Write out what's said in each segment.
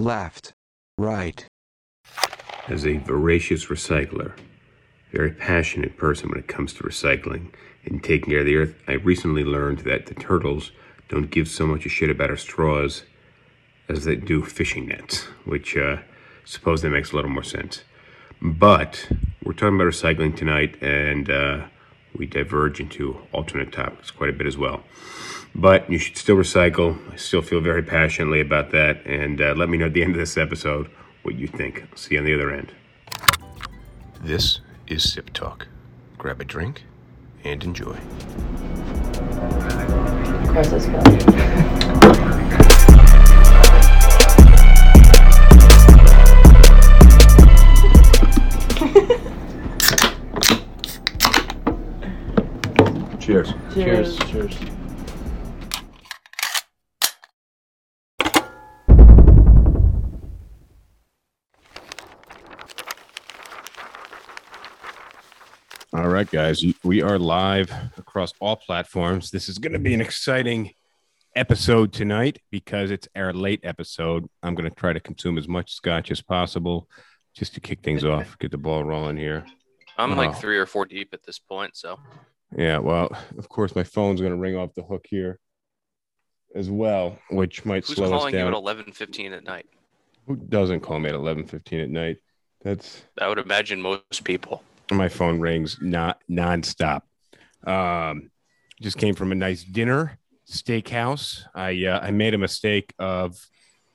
left, right. As a voracious recycler, very passionate person when it comes to recycling and taking care of the earth, I recently learned that the turtles don't give so much a shit about our straws as they do fishing nets, which uh, suppose that makes a little more sense. But we're talking about recycling tonight, and uh, we diverge into alternate topics quite a bit as well. But you should still recycle. I still feel very passionately about that. And uh, let me know at the end of this episode what you think. I'll see you on the other end. This is Sip Talk. Grab a drink and enjoy. Cross this film. Cheers. Cheers. Cheers. Right, guys, we are live across all platforms. This is going to be an exciting episode tonight because it's our late episode. I'm going to try to consume as much scotch as possible just to kick things off, get the ball rolling here. I'm like uh, three or four deep at this point, so Yeah, well, of course, my phone's going to ring off the hook here as well, which might who's slow us down. Who's calling you at 11:15 at night? Who doesn't call me at 11:15 at night? That's I would imagine most people. My phone rings not nonstop. Um, just came from a nice dinner steakhouse. I uh, I made a mistake of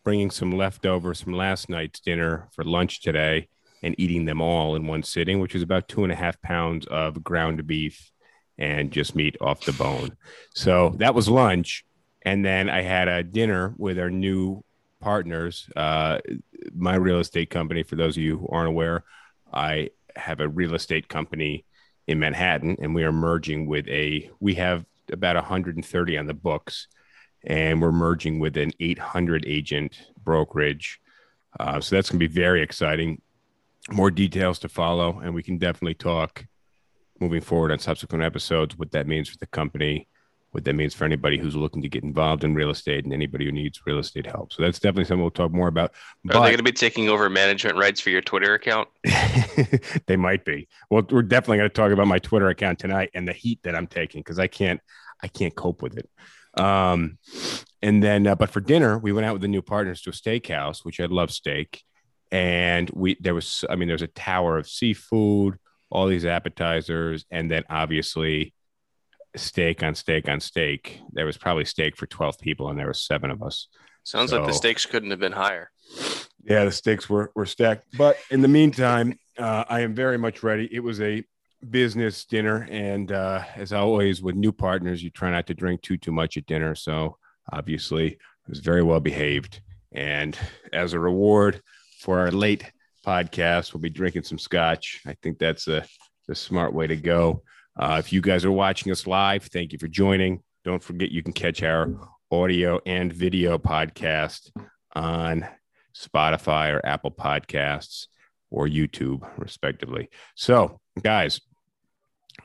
bringing some leftovers from last night's dinner for lunch today and eating them all in one sitting, which is about two and a half pounds of ground beef and just meat off the bone. So that was lunch, and then I had a dinner with our new partners. Uh, my real estate company. For those of you who aren't aware, I have a real estate company in Manhattan, and we are merging with a. We have about 130 on the books, and we're merging with an 800 agent brokerage. Uh, so that's going to be very exciting. More details to follow, and we can definitely talk moving forward on subsequent episodes what that means for the company, what that means for anybody who's looking to get involved in real estate, and anybody who needs real estate help. So that's definitely something we'll talk more about. Are they going to be taking over management rights for your Twitter account? they might be. Well, we're definitely going to talk about my Twitter account tonight and the heat that I'm taking because I can't, I can't cope with it. Um, and then, uh, but for dinner, we went out with the new partners to a steakhouse, which I love steak, and we there was, I mean, there was a tower of seafood, all these appetizers, and then obviously steak on steak on steak. There was probably steak for twelve people, and there were seven of us. Sounds like the stakes couldn't have been higher. Yeah, the stakes were, were stacked. But in the meantime, uh, I am very much ready. It was a business dinner. And uh, as always, with new partners, you try not to drink too, too much at dinner. So obviously, I was very well behaved. And as a reward for our late podcast, we'll be drinking some scotch. I think that's a, the smart way to go. Uh, if you guys are watching us live, thank you for joining. Don't forget you can catch our audio and video podcast on Spotify or Apple Podcasts or YouTube, respectively. So, guys,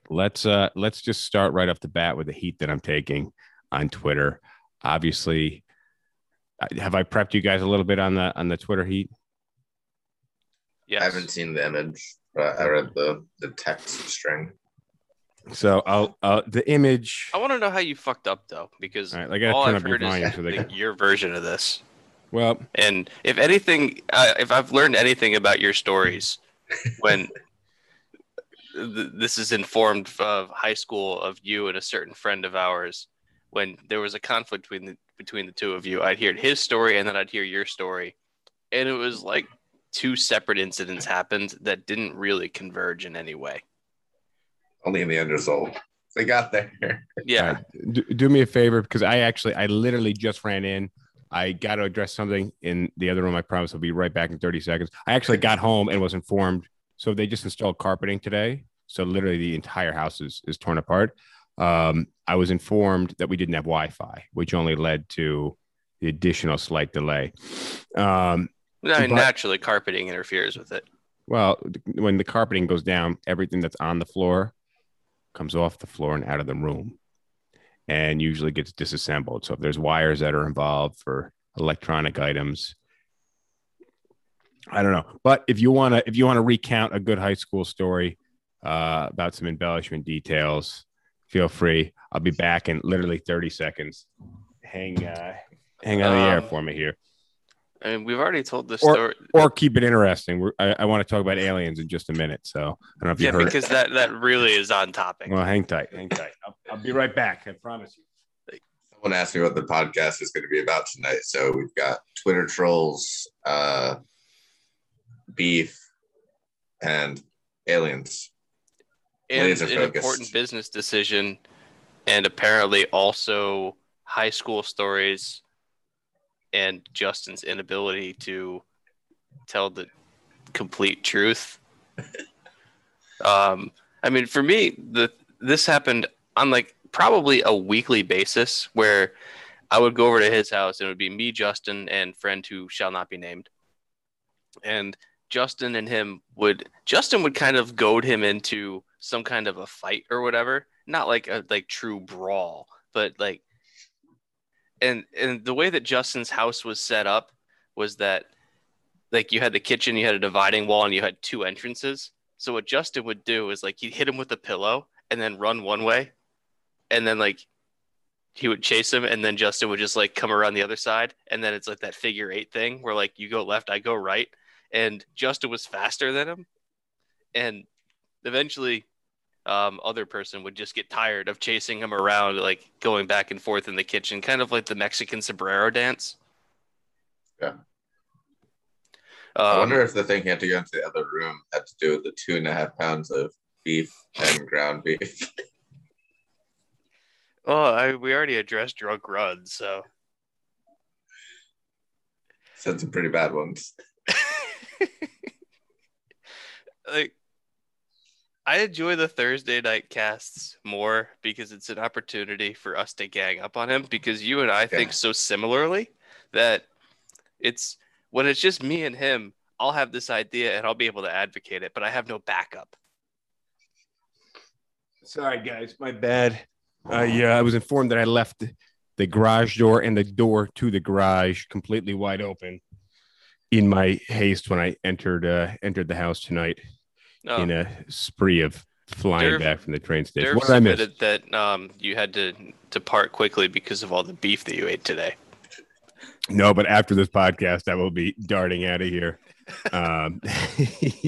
let's uh let's just start right off the bat with the heat that I'm taking on Twitter. Obviously, have I prepped you guys a little bit on the on the Twitter heat? Yeah, I haven't seen the image, but I read the the text string. So I'll uh the image. I want to know how you fucked up though, because All right, all I've heard is so the- your version of this. Well, And if anything, uh, if I've learned anything about your stories, when th- this is informed of high school of you and a certain friend of ours, when there was a conflict between the, between the two of you, I'd hear his story and then I'd hear your story, and it was like two separate incidents happened that didn't really converge in any way. Only in the end result. They got there. Yeah, all right, do, do me a favor because I actually I literally just ran in. I got to address something in the other room. I promise I'll be right back in 30 seconds. I actually got home and was informed. So they just installed carpeting today. So literally the entire house is, is torn apart. Um, I was informed that we didn't have Wi-Fi, which only led to the additional slight delay. Um, I mean, But- naturally, carpeting interferes with it. well, when the carpeting goes down, everything that's on the floor comes off the floor and out of the room and usually gets disassembled. So if there's wires that are involved for electronic items, I don't know. But if you want to, if you want to recount a good high school story uh, about some embellishment details, feel free. I'll be back in literally 30 seconds. Hang, uh, hang on the air Um, for me here, I mean, we've already told the Or- story. or keep it interesting. We're, I, I want to talk about aliens in just a minute. So I don't know if you yeah, heard. Yeah, because that that really is on topic. Well, hang tight, hang tight. I'll, I'll be right back. I promise you. Someone asked me what the podcast is going to be about tonight. So we've got Twitter trolls, uh, beef, and aliens. and laser an focused. important business decision, and apparently also high school stories, and Justin's inability to tell the complete truth. um, I mean, for me, the this happened on like probably a weekly basis where I would go over to his house and it would be me, Justin, and friend who shall not be named, and Justin and him would Justin would kind of goad him into some kind of a fight or whatever, not like a like true brawl, but like and and the way that Justin's house was set up was that like you had the kitchen, you had a dividing wall, and you had two entrances. So what Justin would do is like he'd hit him with a pillow and then run one way, and then like he would chase him, and then Justin would just like come around the other side, and then it's like that figure eight thing where like you go left, I go right, and Justin was faster than him, and eventually um, other person would just get tired of chasing him around, like going back and forth in the kitchen, kind of like the Mexican sombrero dance. Yeah. I Um, wonder if the thing he had to go into the other room had to do with the two and a half pounds of beef and ground beef. oh, I, we already addressed drunk runs, so Said some pretty bad ones. like I enjoy the Thursday night casts more because it's an opportunity for us to gang up on him because you and I think so similarly that it's when it's just me and him, I'll have this idea and I'll be able to advocate it, but I have no backup. Sorry, guys, my bad. Uh, yeah, I was informed that I left the garage door and the door to the garage completely wide open in my haste when I entered uh, entered the house tonight No, in a spree of flying Derv- back from the train station. Derv What did I miss? that um, you had to depart quickly because of all the beef that you ate today. No, but after this podcast, I will be darting out of here. Um,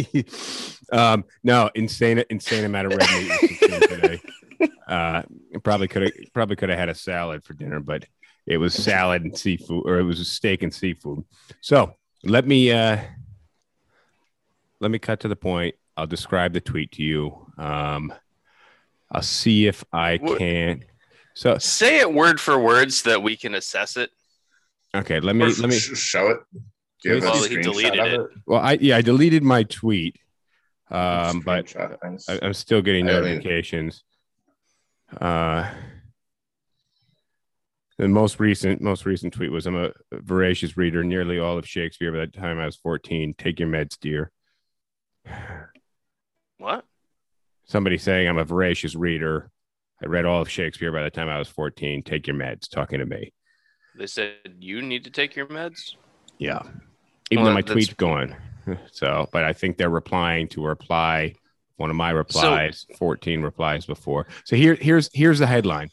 um, no, insane, insane amount of red meat today. Uh, probably could have, probably could have had a salad for dinner, but it was salad and seafood, or it was a steak and seafood. So let me, uh, let me cut to the point. I'll describe the tweet to you. Um, I'll see if I can. So Say it word for word so that we can assess it. okay, let me let me. show it. Do you have a Well, he deleted of it. Well, I yeah, I deleted my tweet, um, but I, I'm still getting notifications. Uh, the most recent most recent tweet was I'm a voracious reader, nearly all of Shakespeare by the time I was 14. Take your meds, dear. What? Somebody saying I'm a voracious reader. I read all of Shakespeare by the time I was 14. Take your meds, talking to me. They said you need to take your meds. Yeah. Even Well, though my tweet's gone. So, but I think they're replying to a reply, one of my replies, 14 replies before. So here, here's here's the headline.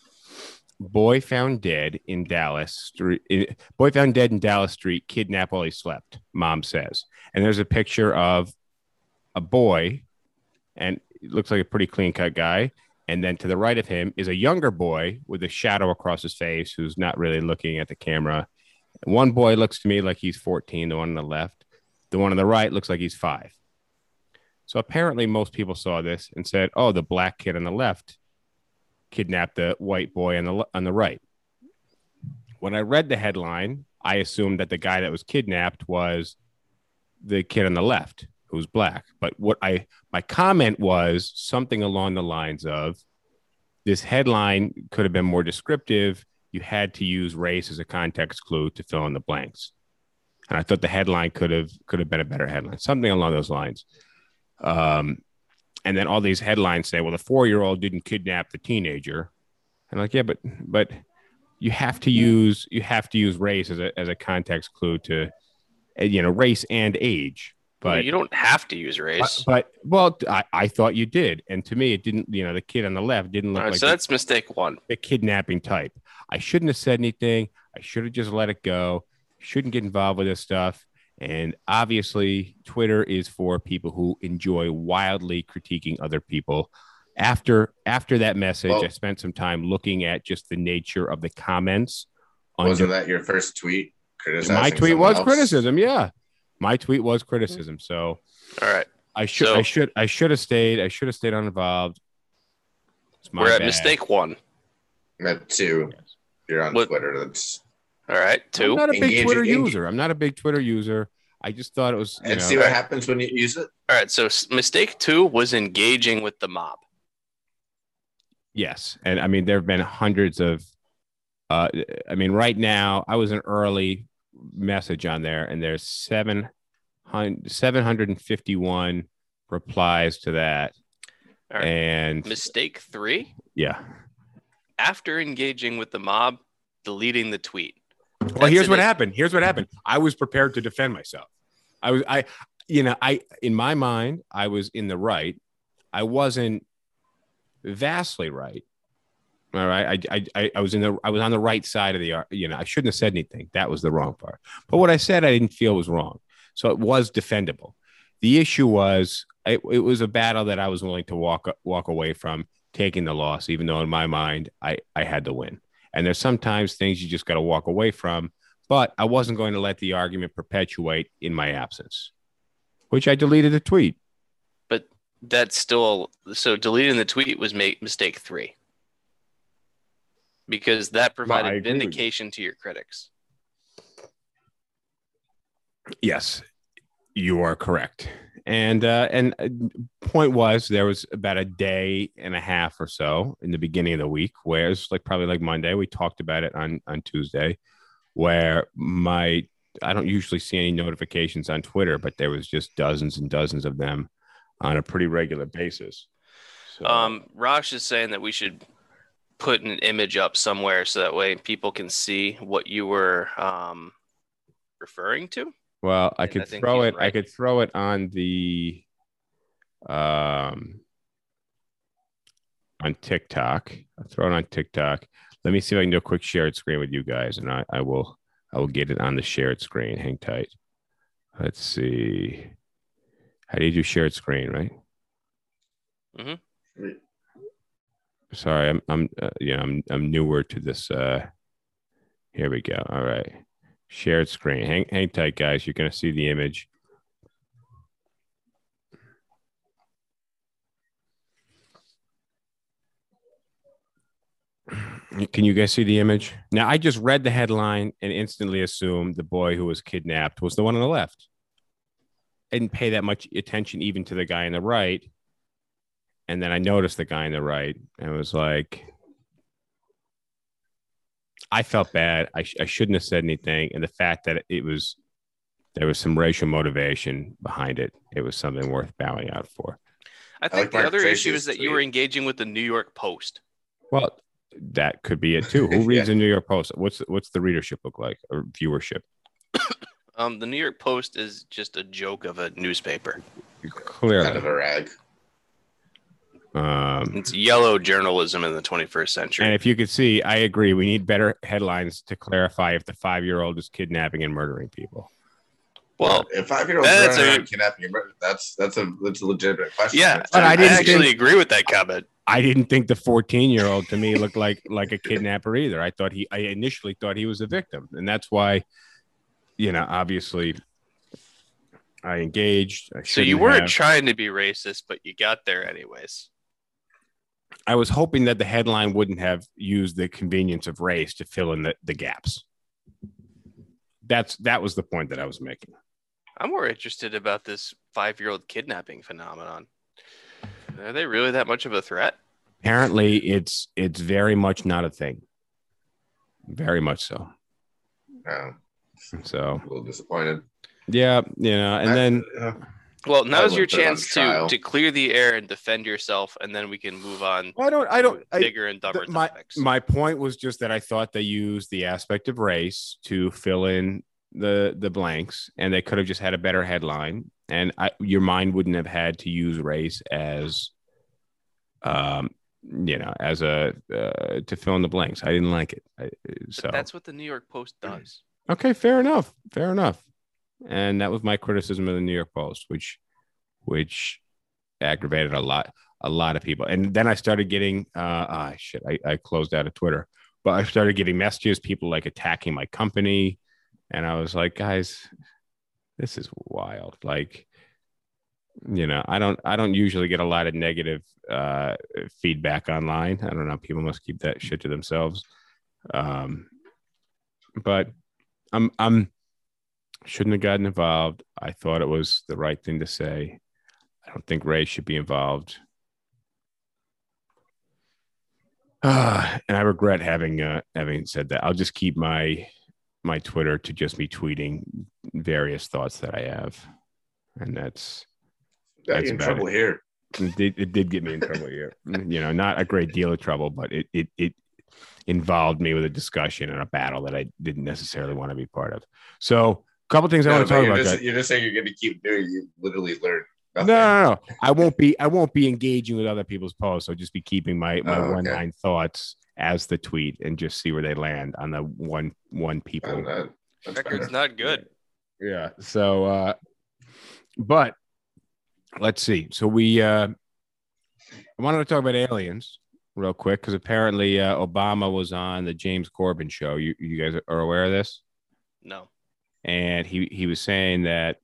Boy found dead in Dallas street. Eh, boy found dead in Dallas Street. Kidnap while he slept. Mom says, and there's a picture of a boy, and looks like a pretty clean cut guy. And then to the right of him is a younger boy with a shadow across his face, who's not really looking at the camera. One boy looks to me like he's 14. The one on the left, the one on the right looks like he's five. So apparently, most people saw this and said, "Oh, the black kid on the left kidnapped the white boy on the on the right." When I read the headline, I assumed that the guy that was kidnapped was the kid on the left who's black. But what I my comment was something along the lines of this headline could have been more descriptive. You had to use race as a context clue to fill in the blanks. And I thought the headline could have could have been a better headline, something along those lines. Um, and then all these headlines say, "Well, the four year old didn't kidnap the teenager." And like, yeah, but but you have to use you have to use race as a as a context clue to you know, race and age. Well, But you don't have to use race. but well, I, I thought you did, and to me, it didn't. You know, the kid on the left didn't look All right, like so the- that's mistake one. the kidnapping type. I shouldn't have said anything. I should have just let it go. Shouldn't get involved with this stuff. And obviously, Twitter is for people who enjoy wildly critiquing other people. After after that message, Well- I spent some time looking at just the nature of the comments. Wasn't under- that your first tweet? Criticizing my tweet was else? criticism. Yeah, my tweet was criticism. So All right. I should So- I should I should have stayed. I should have stayed uninvolved. It's my We're at bad. mistake one. At two. You're on What- Twitter. That's All right. Two. I'm not a big Engaging- Twitter engage- user. I'm not a big Twitter user. I just thought it was. You and know, see what happens when you use it. All right. So mistake two was engaging with the mob. yes, and I mean there have been hundreds of. Uh, I mean, right now I was an early message on there, and there's seven hundred seven hundred and fifty one replies to that, right. and Mistake three, yeah. after engaging with the mob, deleting the tweet. Well, That's here's what is- happened. Here's what happened. I was prepared to defend myself. I was, I, you know, I, in my mind, I was in the right. I wasn't vastly right. All right. I, I, I, was in the, I was on the right side of the, ar- you know, I shouldn't have said anything. That was the wrong part. But what I said, I didn't feel was wrong. So it was defendable. The issue was, it, it was a battle that I was willing to walk, walk away from taking the loss, even though in my mind, I, I had to win. And there's sometimes things you just got to walk away from. But I wasn't going to let the argument perpetuate in my absence, which I deleted the tweet. But that's still so deleting the tweet was make mistake three. Because that provided you. vindication to your critics. Yes, you are correct. And uh, and uh, point was there was about a day and a half or so in the beginning of the week where it's like probably like Monday we talked about it on on Tuesday where my I don't usually see any notifications on Twitter but there was just dozens and dozens of them on a pretty regular basis. So, Um, Rosh is saying that we should put an image up somewhere so that way people can see what you were um, referring to. Well, I And could I throw he's it. I could throw it on the um on TikTok. I'll throw it on TikTok. Let me see if I can do a quick shared screen with you guys, and I, I will I will get it on the shared screen. Hang tight. Let's see. How do you do shared screen, right? Mhm. Sorry, I'm I'm uh, yeah I'm I'm newer to this. Uh, here we go. All right, shared screen. Hang hang tight, guys. You're gonna see the image. Can you guys see the image? Now, I just read the headline and instantly assumed the boy who was kidnapped was the one on the left. I didn't pay that much attention even to the guy on the right. And then I noticed the guy on the right and was like, I felt bad. I, sh- I shouldn't have said anything. And the fact that it was, there was some racial motivation behind it, it was something worth bowing out for. I think like the other issue is that you were engaging with the New York Post. Well, that could be it too. Who reads Yeah. the New York Post? What's what's the readership look like or viewership? Um, the New York Post is just a joke of a newspaper. Clearly, Kind of a rag. Um, It's yellow journalism in the 21st century. and if you could see, I agree. We need better headlines to clarify if the five-year-old is kidnapping and murdering people. well, if five year olds that's a- kidnapping and murder, that's that's a that's a legitimate question. yeah, But I, I didn't actually think- agree with that comment. I didn't think the 14-year-old to me looked like like a kidnapper either. I thought he, I initially thought he was a victim, and that's why, you know, obviously, I engaged. I So you weren't have. trying to be racist, but you got there anyways. I was hoping that the headline wouldn't have used the convenience of race to fill in the, the gaps. That's that was the point that I was making. I'm more interested about this five-year-old kidnapping phenomenon. Are they really that much of a threat? Apparently, it's it's very much not a thing. Very much so. Yeah. So a little disappointed. yeah, you know, and I- then uh, Well, now's your would put it on chance to to clear the air and defend yourself, and then we can move on. I don't I don't to I, bigger and dumber th- my topics. my point was just that I thought they used the aspect of race to fill in the the blanks, and they could have just had a better headline, and I, your mind wouldn't have had to use race as, um, you know, as a uh, to fill in the blanks. I didn't like it. I, so That's what the New York Post does. Okay, fair enough. Fair enough. And that was my criticism of the New York Post, which which aggravated a lot a lot of people. And then I started getting uh ah shit, I, I closed out of Twitter, but I started getting messages, people like attacking my company. And I was like, guys, this is wild. Like, you know, I don't I don't usually get a lot of negative uh feedback online. I don't know. People must keep that shit to themselves. Um but I'm I'm shouldn't have gotten involved. I thought it was the right thing to say. I don't think Ray should be involved. Uh, and I regret having uh, having said that. I'll just keep my my Twitter to just me tweeting various thoughts that I have, and that's Got That's in trouble here. it did, it did get me in trouble here. you know, not a great deal of trouble, but it it it involved me with a discussion and a battle that I didn't necessarily want to be part of. So, couple things I want to but talk you're, about. just, guys. you're just saying you're going to keep doing. You literally learned. No, no, no. I won't be. I won't be engaging with other people's posts. I'll just be keeping my my Oh, okay. one line thoughts as the tweet and just see where they land on the one one people. That- that's Record's better. not good. Yeah. So, uh, but let's see. So we, uh, I wanted to talk about aliens real quick because apparently uh, Obama was on the James Corden show. You, you guys are aware of this? No. And he, he was saying that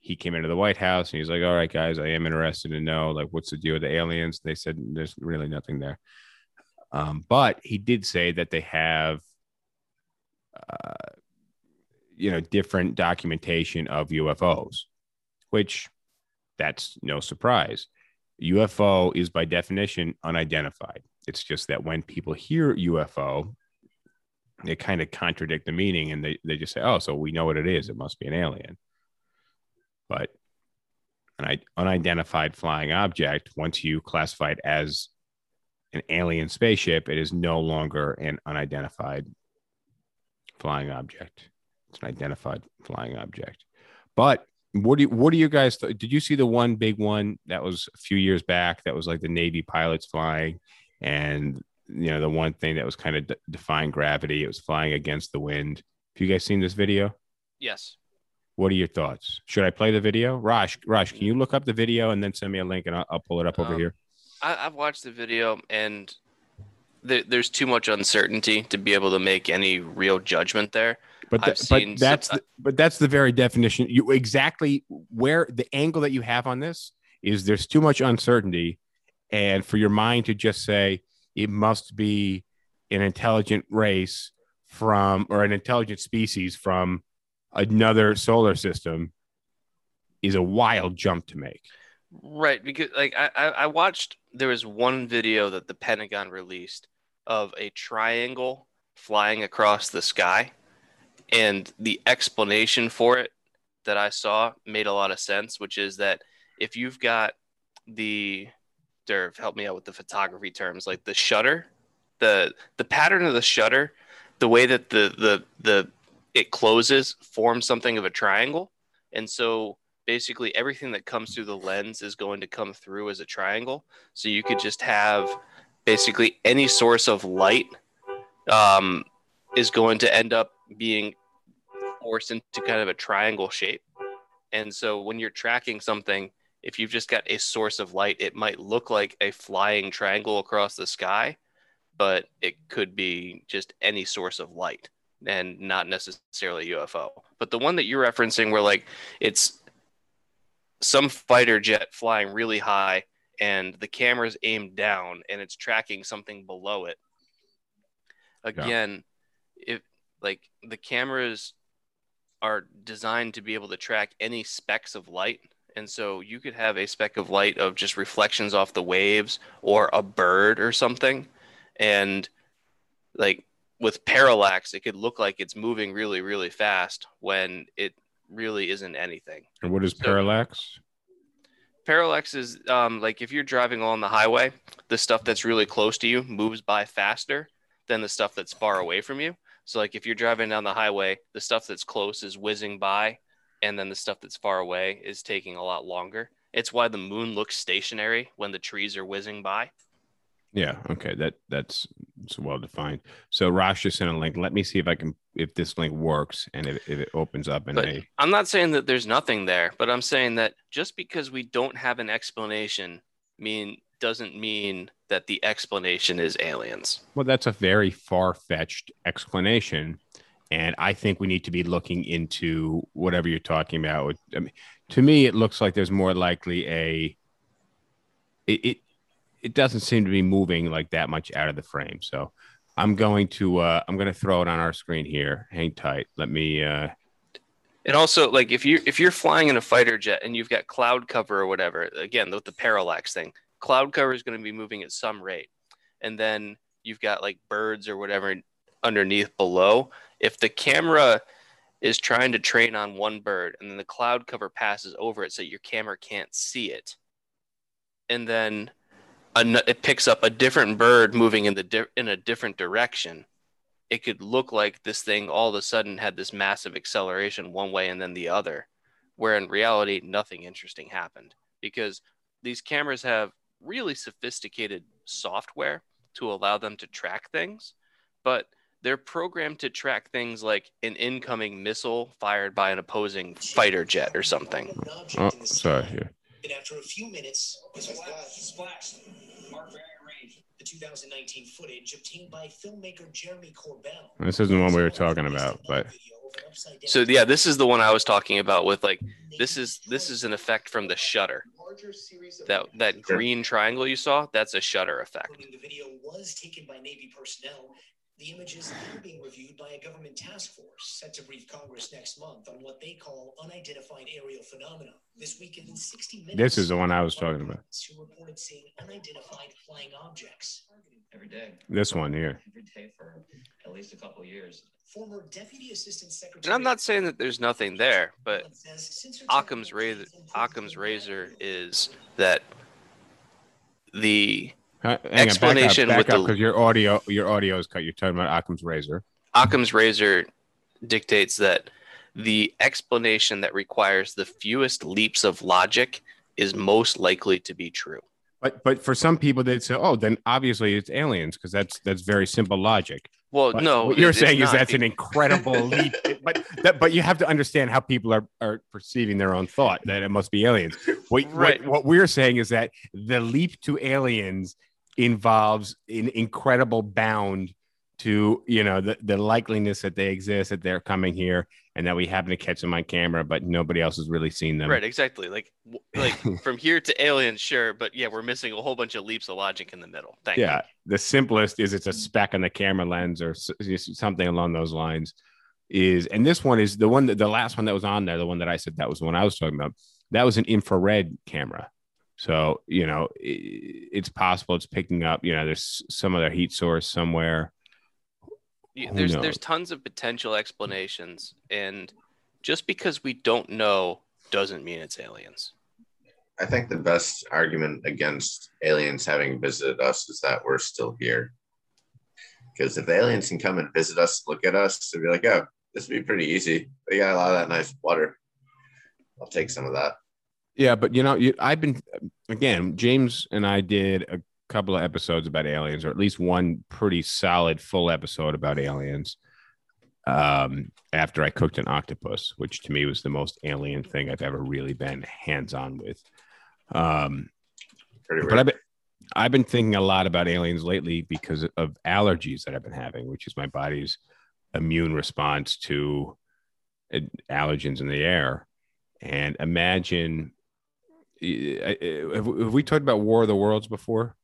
he came into the White House and he's like, all right, guys, I am interested to know, like, what's the deal with the aliens? They said there's really nothing there. Um, but he did say that they have, uh, you know, different documentation of UFOs, which that's no surprise. UFO is by definition unidentified. It's just that when people hear UFO, they kind of contradict the meaning and they, they just say, oh, so we know what it is. It must be an alien. But an unidentified flying object, once you classify it as an alien spaceship, it is no longer an unidentified flying object. It's an identified flying object. But what do you, what do you guys th- did you see the one big one that was a few years back that was like the Navy pilots flying and you know the one thing that was kind of de- defying gravity it was flying against the wind. Have you guys seen this video? Yes. what are your thoughts? Should i play the video? Raj Raj can you look up the video and then send me a link and i'll, I'll pull it up over Um, here? I, I've watched the video and there, there's too much uncertainty to be able to make any real judgment there. but, I've but seen that's some- the, but that's the very definition. You exactly where the angle that you have on this is there's too much uncertainty and for your mind to just say it must be an intelligent race from or an intelligent species from another solar system is a wild jump to make. Right, because like I, I watched there was one video that the Pentagon released of a triangle flying across the sky, and the explanation for it that I saw made a lot of sense, which is that if you've got the Derv, help me out with the photography terms, like the shutter, the the pattern of the shutter, the way that the the the it closes forms something of a triangle, and so basically everything that comes through the lens is going to come through as a triangle. So you could just have basically any source of light um, is going to end up being forced into kind of a triangle shape. And so when you're tracking something, if you've just got a source of light, it might look like a flying triangle across the sky, but it could be just any source of light and not necessarily UFO. But the one that you're referencing, where like it's some fighter jet flying really high and the camera's aimed down and it's tracking something below it. Again, if like the cameras are designed to be able to track any specks of light. And so you could have a speck of light of just reflections off the waves or a bird or something. And like with parallax, it could look like it's moving really, really fast when it really isn't anything. and what is So- parallax Parallax is um, like if you're driving along the highway, the stuff that's really close to you moves by faster than the stuff that's far away from you. So like if you're driving down the highway, the stuff that's close is whizzing by, and then the stuff that's far away is taking a lot longer. It's why the moon looks stationary when the trees are whizzing by. Yeah. Okay. That that's it's well defined. So Rosh just sent a link. Let me see if I can if this link works and if, if it opens up and But I'm not saying that there's nothing there, but I'm saying that just because we don't have an explanation mean doesn't mean that the explanation is aliens. well, that's a very far fetched explanation, and I think we need to be looking into whatever you're talking about. I mean, to me, it looks like there's more likely a it. it it doesn't seem to be moving like that much out of the frame. So I'm going to uh, I'm going to throw it on our screen here. Hang tight. Let me. Uh, And also, like if you if you're flying in a fighter jet and you've got cloud cover or whatever, again with the parallax thing, cloud cover is going to be moving at some rate, and then you've got like birds or whatever underneath below. If the camera is trying to train on one bird and then the cloud cover passes over it so your camera can't see it, and then it picks up a different bird moving in the di- in a different direction it could look like this thing all of a sudden had this massive acceleration one way and then the other, where in reality, nothing interesting happened because these cameras have really sophisticated software to allow them to track things, but they're programmed to track things like an incoming missile fired by an opposing fighter jet or something. oh, oh sorry. Here. And after a few minutes, splash, splash. Mark Varian range. The 2019 footage obtained by filmmaker Jeremy Corbell. This isn't the one we were talking about, but So yeah, this is the one I was talking about with like this is this is an effect from the shutter. That that green triangle you saw, that's a shutter effect. The video was taken by Navy personnel. The images are being reviewed by a government task force set to brief Congress next month on what they call unidentified aerial phenomena. This weekend in 60 minutes. This is the one I was talking about. Who reported seeing unidentified flying objects. every day, This one here. every day for at least a couple of years. Former Deputy Assistant Secretary. And I'm not saying that there's nothing there, but says Occam's technology razor, Occam's razor is that the Uh, Explanation on, back with up, the- because your audio your audio is cut. You're talking about Occam's razor. Occam's razor dictates that the explanation that requires the fewest leaps of logic is most likely to be true. But but for some people, they'd say, "Oh, then obviously it's aliens," because that's that's very simple logic. Well, But no, what you're saying is that's an incredible leap. But that, but you have to understand how people are are perceiving their own thought that it must be aliens. What, Right. what what we're saying is that the leap to aliens involves an incredible bound to you know the, the likeliness that they exist that they're coming here and that we happen to catch them on camera but nobody else has really seen them right, exactly. Like, like from here to aliens, sure, but yeah, we're missing a whole bunch of leaps of logic in the middle. Thank yeah the simplest is it's a speck on the camera lens or something along those lines is and this one is the one that the last one that was on there the one that i said that was the one i was talking about that was an infrared camera so you know i- it's possible it's picking up you know there's some other heat source somewhere you. Who There's knows? there's tons of potential explanations, and just because we don't know doesn't mean it's aliens. I think the best argument against aliens having visited us is that we're still here. Because if the aliens can come and visit us, look at us, they'd be like, oh, this would be pretty easy. They got a lot of that nice water. I'll take some of that. Yeah, but you know, you, I've been again. James and I did a couple of episodes about aliens, or at least one pretty solid full episode about aliens. Um, after I cooked an octopus, which to me was the most alien thing I've ever really been hands on with. Um, but. I've been, I've been thinking a lot about aliens lately because of allergies that I've been having, which is my body's immune response to uh, allergens in the air. And imagine, have have we talked about War of the Worlds before?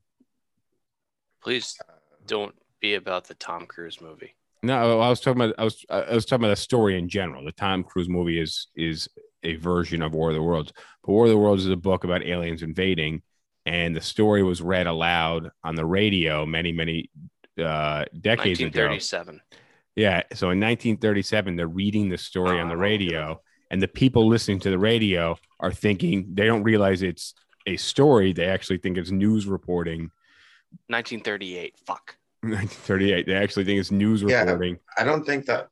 Please don't be about the Tom Cruise movie. No, I was talking about I was I was talking about the story in general. The Tom Cruise movie is is a version of War of the Worlds. But War of the Worlds is a book about aliens invading, and the story was read aloud on the radio many many uh, decades ago. 1937. Yeah, so in 1937, they're reading the story on the radio, and the people listening to the radio are thinking they don't realize it's a story. They actually think it's news reporting. 1938. Fuck. 1938. They actually think it's news Yeah. reporting. I don't think that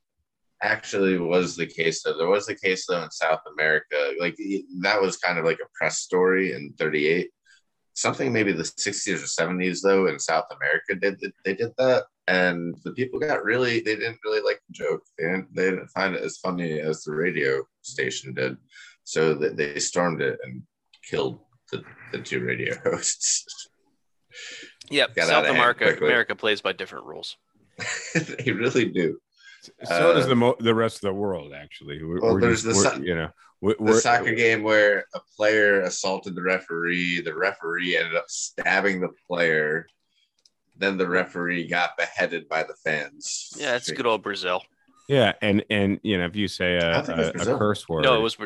actually was the case though. There was the case though in South America. Like that was kind of like a press story in 38. Something maybe the 60s or 70s though in South America did they did that. And the people got really they didn't really like the joke. They didn't they didn't find it as funny as the radio station did. So that they stormed it and killed the, the two radio hosts. Yep. Got South America. America plays by different rules. they really do. So does Uh, the mo- the rest of the world. Actually, we're, Well, we're there's just- the we're- so- you know we're, the we're- soccer game where a player assaulted the referee. The referee ended up stabbing the player. Then the referee got beheaded by the fans. Yeah, it's good old Brazil. Yeah, and and you know if you say I a, don't think it's a, a curse word, No, it was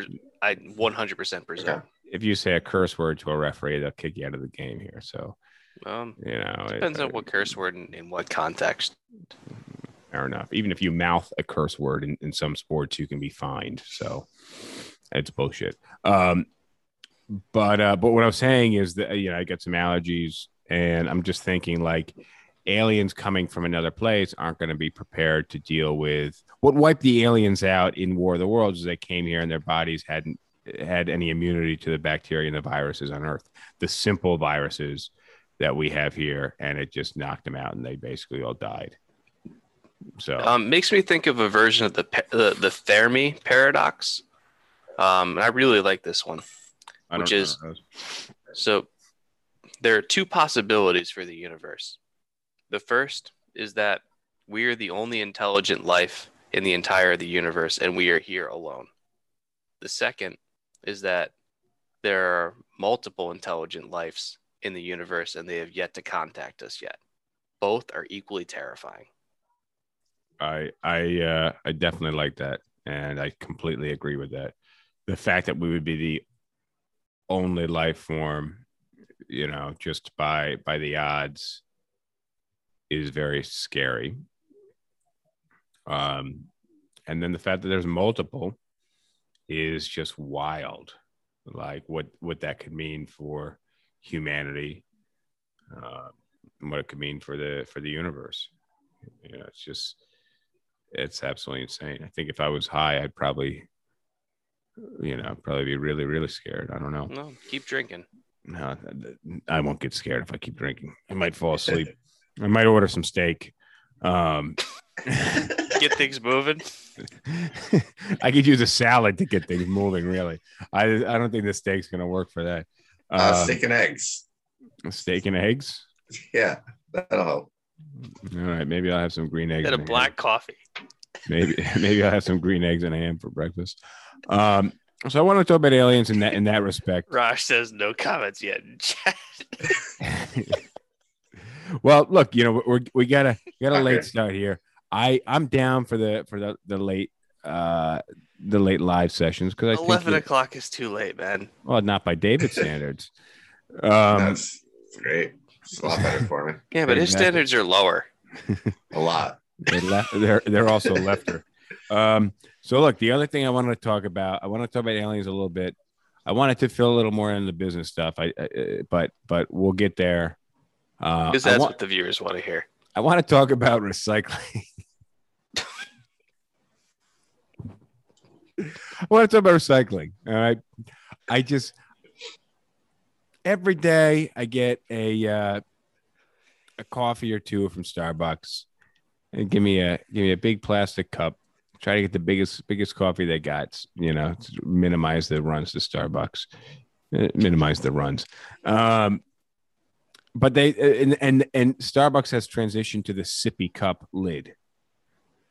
I 100% Brazil. Okay. if you say a curse word to a referee, they'll kick you out of the game here. So Um, you know, it- depends on what curse word and in what context. fair enough. Even if you mouth a curse word in, in some sports, you can be fined. So it's bullshit. Um, but uh, but what I'm saying is that you know I get some allergies, and I'm just thinking like aliens coming from another place aren't going to be prepared to deal with what wiped the aliens out in War of the Worlds is they came here and their bodies hadn't had any immunity to the bacteria and the viruses on Earth, the simple viruses that we have here, and it just knocked them out, and they basically all died. So Um, makes me think of a version of the the, the Fermi paradox. Um, and I really like this one. Which is- So there are two possibilities for the universe. The first is that we are the only intelligent life in the entire of the universe and we are here alone. The second is that there are multiple intelligent lives in the universe and they have yet to contact us yet. Both are equally terrifying. I I uh, I definitely like that, and I completely agree with that. The fact that we would be the only life form, you know, just by by the odds, is very scary. Um, and then the fact that there's multiple is just wild. Like what what that could mean for humanity, uh, and what it could mean for the for the universe. You know, it's just it's absolutely insane. I think if I was high, I'd probably, you know, probably be really, really scared. I don't know. No, keep drinking. No, I won't get scared if I keep drinking. I might fall asleep. I might order some steak. Um, Get things moving. I could use a salad to get things moving. Really, I I don't think the steak's gonna work for that. uh, Um, steak and eggs. steak and eggs. Yeah, that'll help. All right, maybe I'll have some green eggs. Get a and ham. black coffee. maybe maybe I'll have some green eggs and ham for breakfast. Um, so I want to talk about aliens in that in that respect. Raj says no comments yet in chat. well, look, you know, we're, we got a we got a late start here. I I'm down for the for the the late uh the late live sessions because I think Eleven that- o'clock is too late, man. well, not by David standards. Um, That's great. It's a lot better for me. Yeah, but his standards are lower. A lot. they're, left, they're they're also lefter. Um, so look, the other thing I wanted to talk about, I want to talk about aliens a little bit. I wanted to fill a little more in the business stuff. I, I uh, but but we'll get there. Uh, Because I, that's wa- what the viewers want to hear. I want to talk about recycling. I want to talk about recycling. All right. I just every day I get a uh, a coffee or two from Starbucks and give me a give me a big plastic cup. Try to get the biggest biggest coffee they got. You know, to minimize the runs to Starbucks. Uh, Minimize the runs. Um, but they and and and Starbucks has transitioned to the sippy cup lid.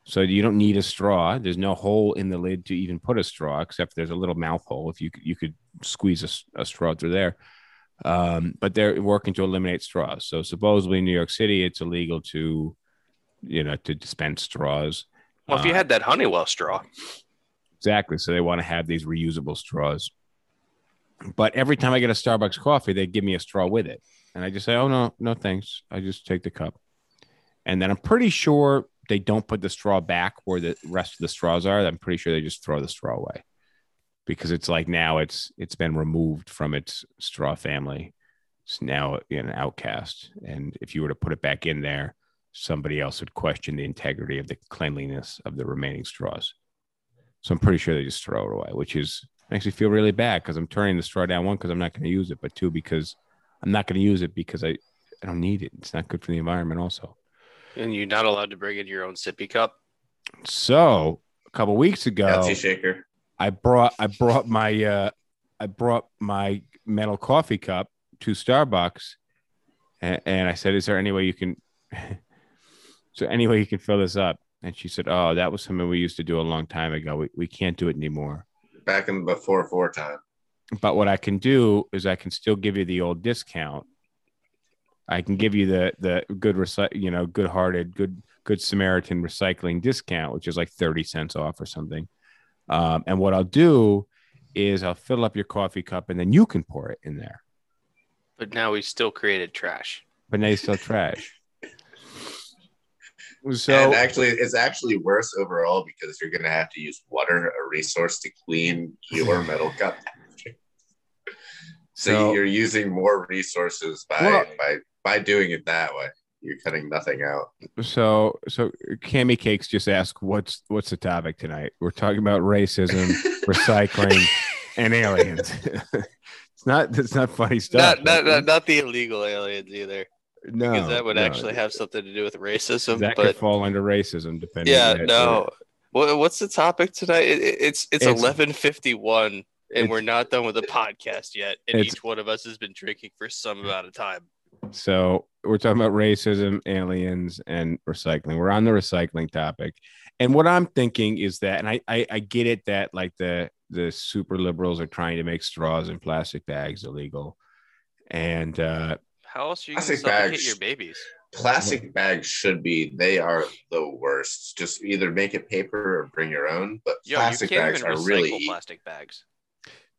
So you don't need a straw. There's no hole in the lid to even put a straw, except there's a little mouth hole. If you you could squeeze a straw through there, um, but they're working to eliminate straws. So supposedly in New York City, it's illegal to, you know, to dispense straws. Well, if you Uh, had that Honeywell straw, Exactly. So they want to have these reusable straws. But every time I get a Starbucks coffee, they give me a straw with it. And I just say, oh, no, no, thanks. I just take the cup. And then I'm pretty sure they don't put the straw back where the rest of the straws are. I'm pretty sure they just throw the straw away because it's like now it's it's been removed from its straw family. It's now an outcast. And if you were to put it back in there, somebody else would question the integrity of the cleanliness of the remaining straws. So I'm pretty sure they just throw it away, which is makes me feel really bad because I'm turning the straw down one because I'm not going to use it, but two because I'm not going to use it because I I don't need it. It's not good for the environment. Also, And you're not allowed to bring in your own sippy cup. so a couple weeks ago, Galaxy shaker. I brought I brought my uh I brought my metal coffee cup to Starbucks and, and I said, Is there any way you can so any way you can fill this up? And she said, Oh, that was something we used to do a long time ago. We we can't do it anymore. Back in the before four time. But what I can do is I can still give you the old discount. I can give you the the good recy- you know, good hearted, good good Samaritan recycling discount, which is like 30 cents off or something. Um, and what I'll do is I'll fill up your coffee cup and then you can pour it in there. But now we still created trash. But now you still trash. And actually, it's actually worse overall because you're going to have to use water, a resource, to clean your metal cup. so, So- you're using more resources by Well- by by doing it that way. You're cutting nothing out. so so Cammy Cakes just asked what's what's the topic tonight? We're talking about racism, recycling, and aliens. it's not it's not funny stuff. Not, not, not, not the illegal aliens either, no, because that would no. actually have something to do with racism. that could fall under racism depending. yeah, on no. What, what's the topic tonight? It, it- it's it's eleven fifty one, and we're not done with the podcast yet. And each one of us has been drinking for some amount of time. So we're talking about racism, aliens, and recycling. We're on the recycling topic, and what I'm thinking is that, and I I, I get it that like the the super liberals are trying to make straws and plastic bags illegal, and uh, How else are you going to Plastic suffocate bags. your babies? Plastic hmm. bags should be. They are the worst. Just either make it paper or bring your own. But Yo, plastic bags are really. plastic bags.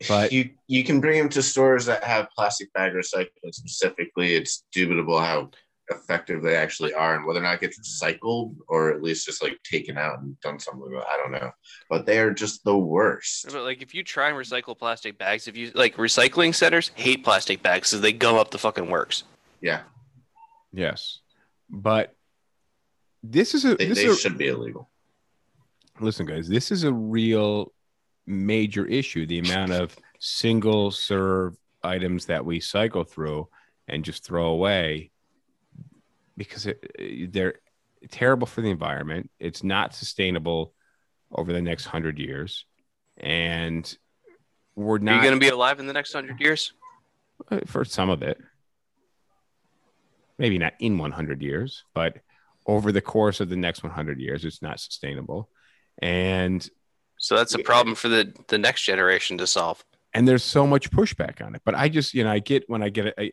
But- you you can bring them to stores that have plastic bag recycling specifically. It's dubitable how effective they actually are and whether or not it gets recycled or at least just like taken out and done something with it. I don't know. But they are just the worst. But like, if you try and recycle plastic bags, if you like recycling centers hate plastic bags because they gum up the fucking works. Yeah, yes, but this is a they, this they is a, should be illegal. listen, guys, this is a real major issue. The amount of single serve items that we cycle through and just throw away because it, they're terrible for the environment. It's not sustainable over the next hundred years, and we're not. Are you going to be alive in the next hundred years? uh, for some of it. Maybe not in 100 years, but over the course of the next 100 years, it's not sustainable. And So that's a problem for the the next generation to solve. and there's so much pushback on it. But I just, you know, I get when I get it, I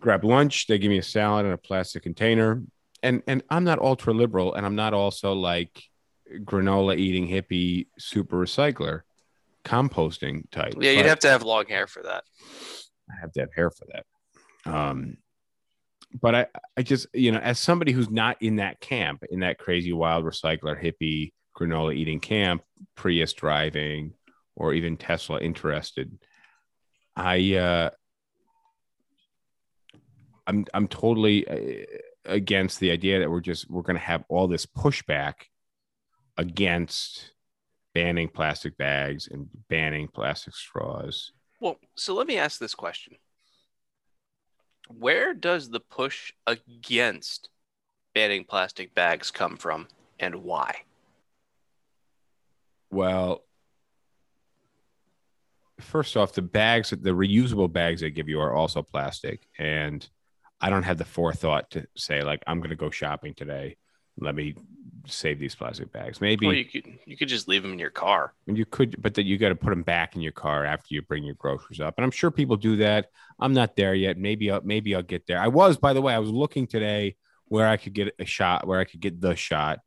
grab lunch, they give me a salad in a plastic container, and and I'm not ultra liberal, and I'm not also like granola eating hippie super recycler, composting type. Yeah, you'd have to have long hair for that. I have to have hair for that. Um, but I, I just, you know, as somebody who's not in that camp, in that crazy wild recycler hippie granola eating camp, Prius driving, or even Tesla interested, I, uh, I'm, I'm totally uh, against the idea that we're just we're going to have all this pushback against banning plastic bags and banning plastic straws. Well, so let me ask this question. Where does the push against banning plastic bags come from and why? Well, first off, the bags, the reusable bags they give you are also plastic. And I don't have the forethought to say, like, I'm going to go shopping today. Let me save these plastic bags. Maybe Well, you could you could just leave them in your car. you could, but then you got to put them back in your car after you bring your groceries up. And I'm sure people do that. I'm not there yet. Maybe I'll, maybe I'll get there. I was, by the way, I was looking today where I could get a shot, where I could get the shot,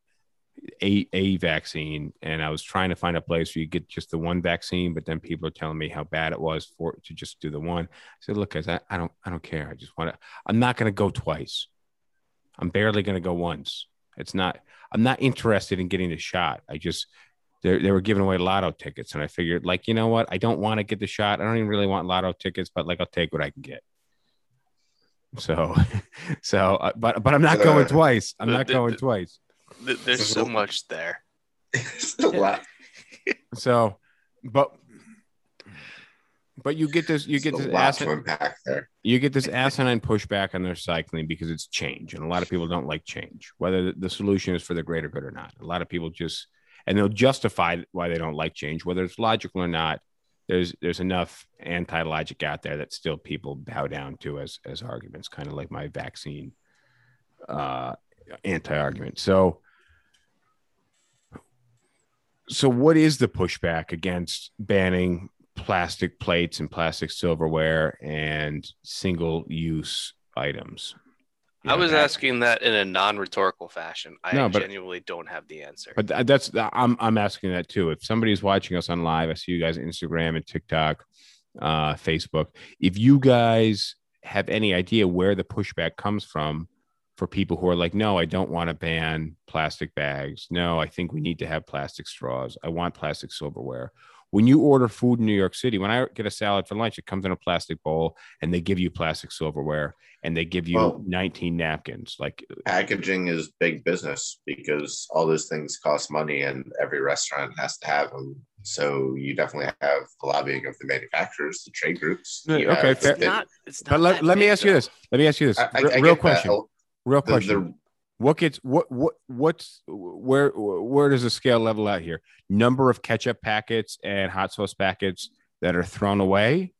a a vaccine, and I was trying to find a place where you get just the one vaccine. But then people are telling me how bad it was for to just do the one. I said, look, guys, I, I don't I don't care. I just want to. I'm not going to go twice. I'm barely going to go once. It's not. I'm not interested in getting the shot. I just they they were giving away lotto tickets, and I figured, like, you know what? I don't want to get the shot. I don't even really want lotto tickets, but like, I'll take what I can get. So, so, uh, but but I'm not going Uh, twice. I'm not going twice. Th- There's so much there. It's a lot. So, but but you get this you It's get this lot asset, to unpack there. you get this asinine pushback on their cycling because it's change and a lot of people don't like change whether the solution is for the greater good or not a lot of people just and they'll justify why they don't like change whether it's logical or not there's there's enough anti-logic out there that still people bow down to as as arguments kind of like my vaccine uh anti-argument so so what is the pushback against banning plastic plates and plastic silverware and single use items. I was Yeah, asking that in a non-rhetorical fashion. I No, but- genuinely don't have the answer. But that's I'm I'm asking that too. If somebody's watching us on live, I see you guys on Instagram and TikTok, uh, Facebook. If you guys have any idea where the pushback comes from for people who are like, no, I don't want to ban plastic bags. No, I think we need to have plastic straws. I want plastic silverware. When you order food in New York City, when I get a salad for lunch, it comes in a plastic bowl and they give you plastic silverware and they give you Well- 19 napkins. Like uh, Packaging is big business because all those things cost money and every restaurant has to have them. So you definitely have the lobbying of the manufacturers, the trade groups. Okay, fair- it's not. It's not. but let, let me big, ask you this. Let me ask you this. I, I, Re- I real question. That. Real The- question. the- what gets what what what's where where does the scale level out here? Number of ketchup packets and hot sauce packets that are thrown away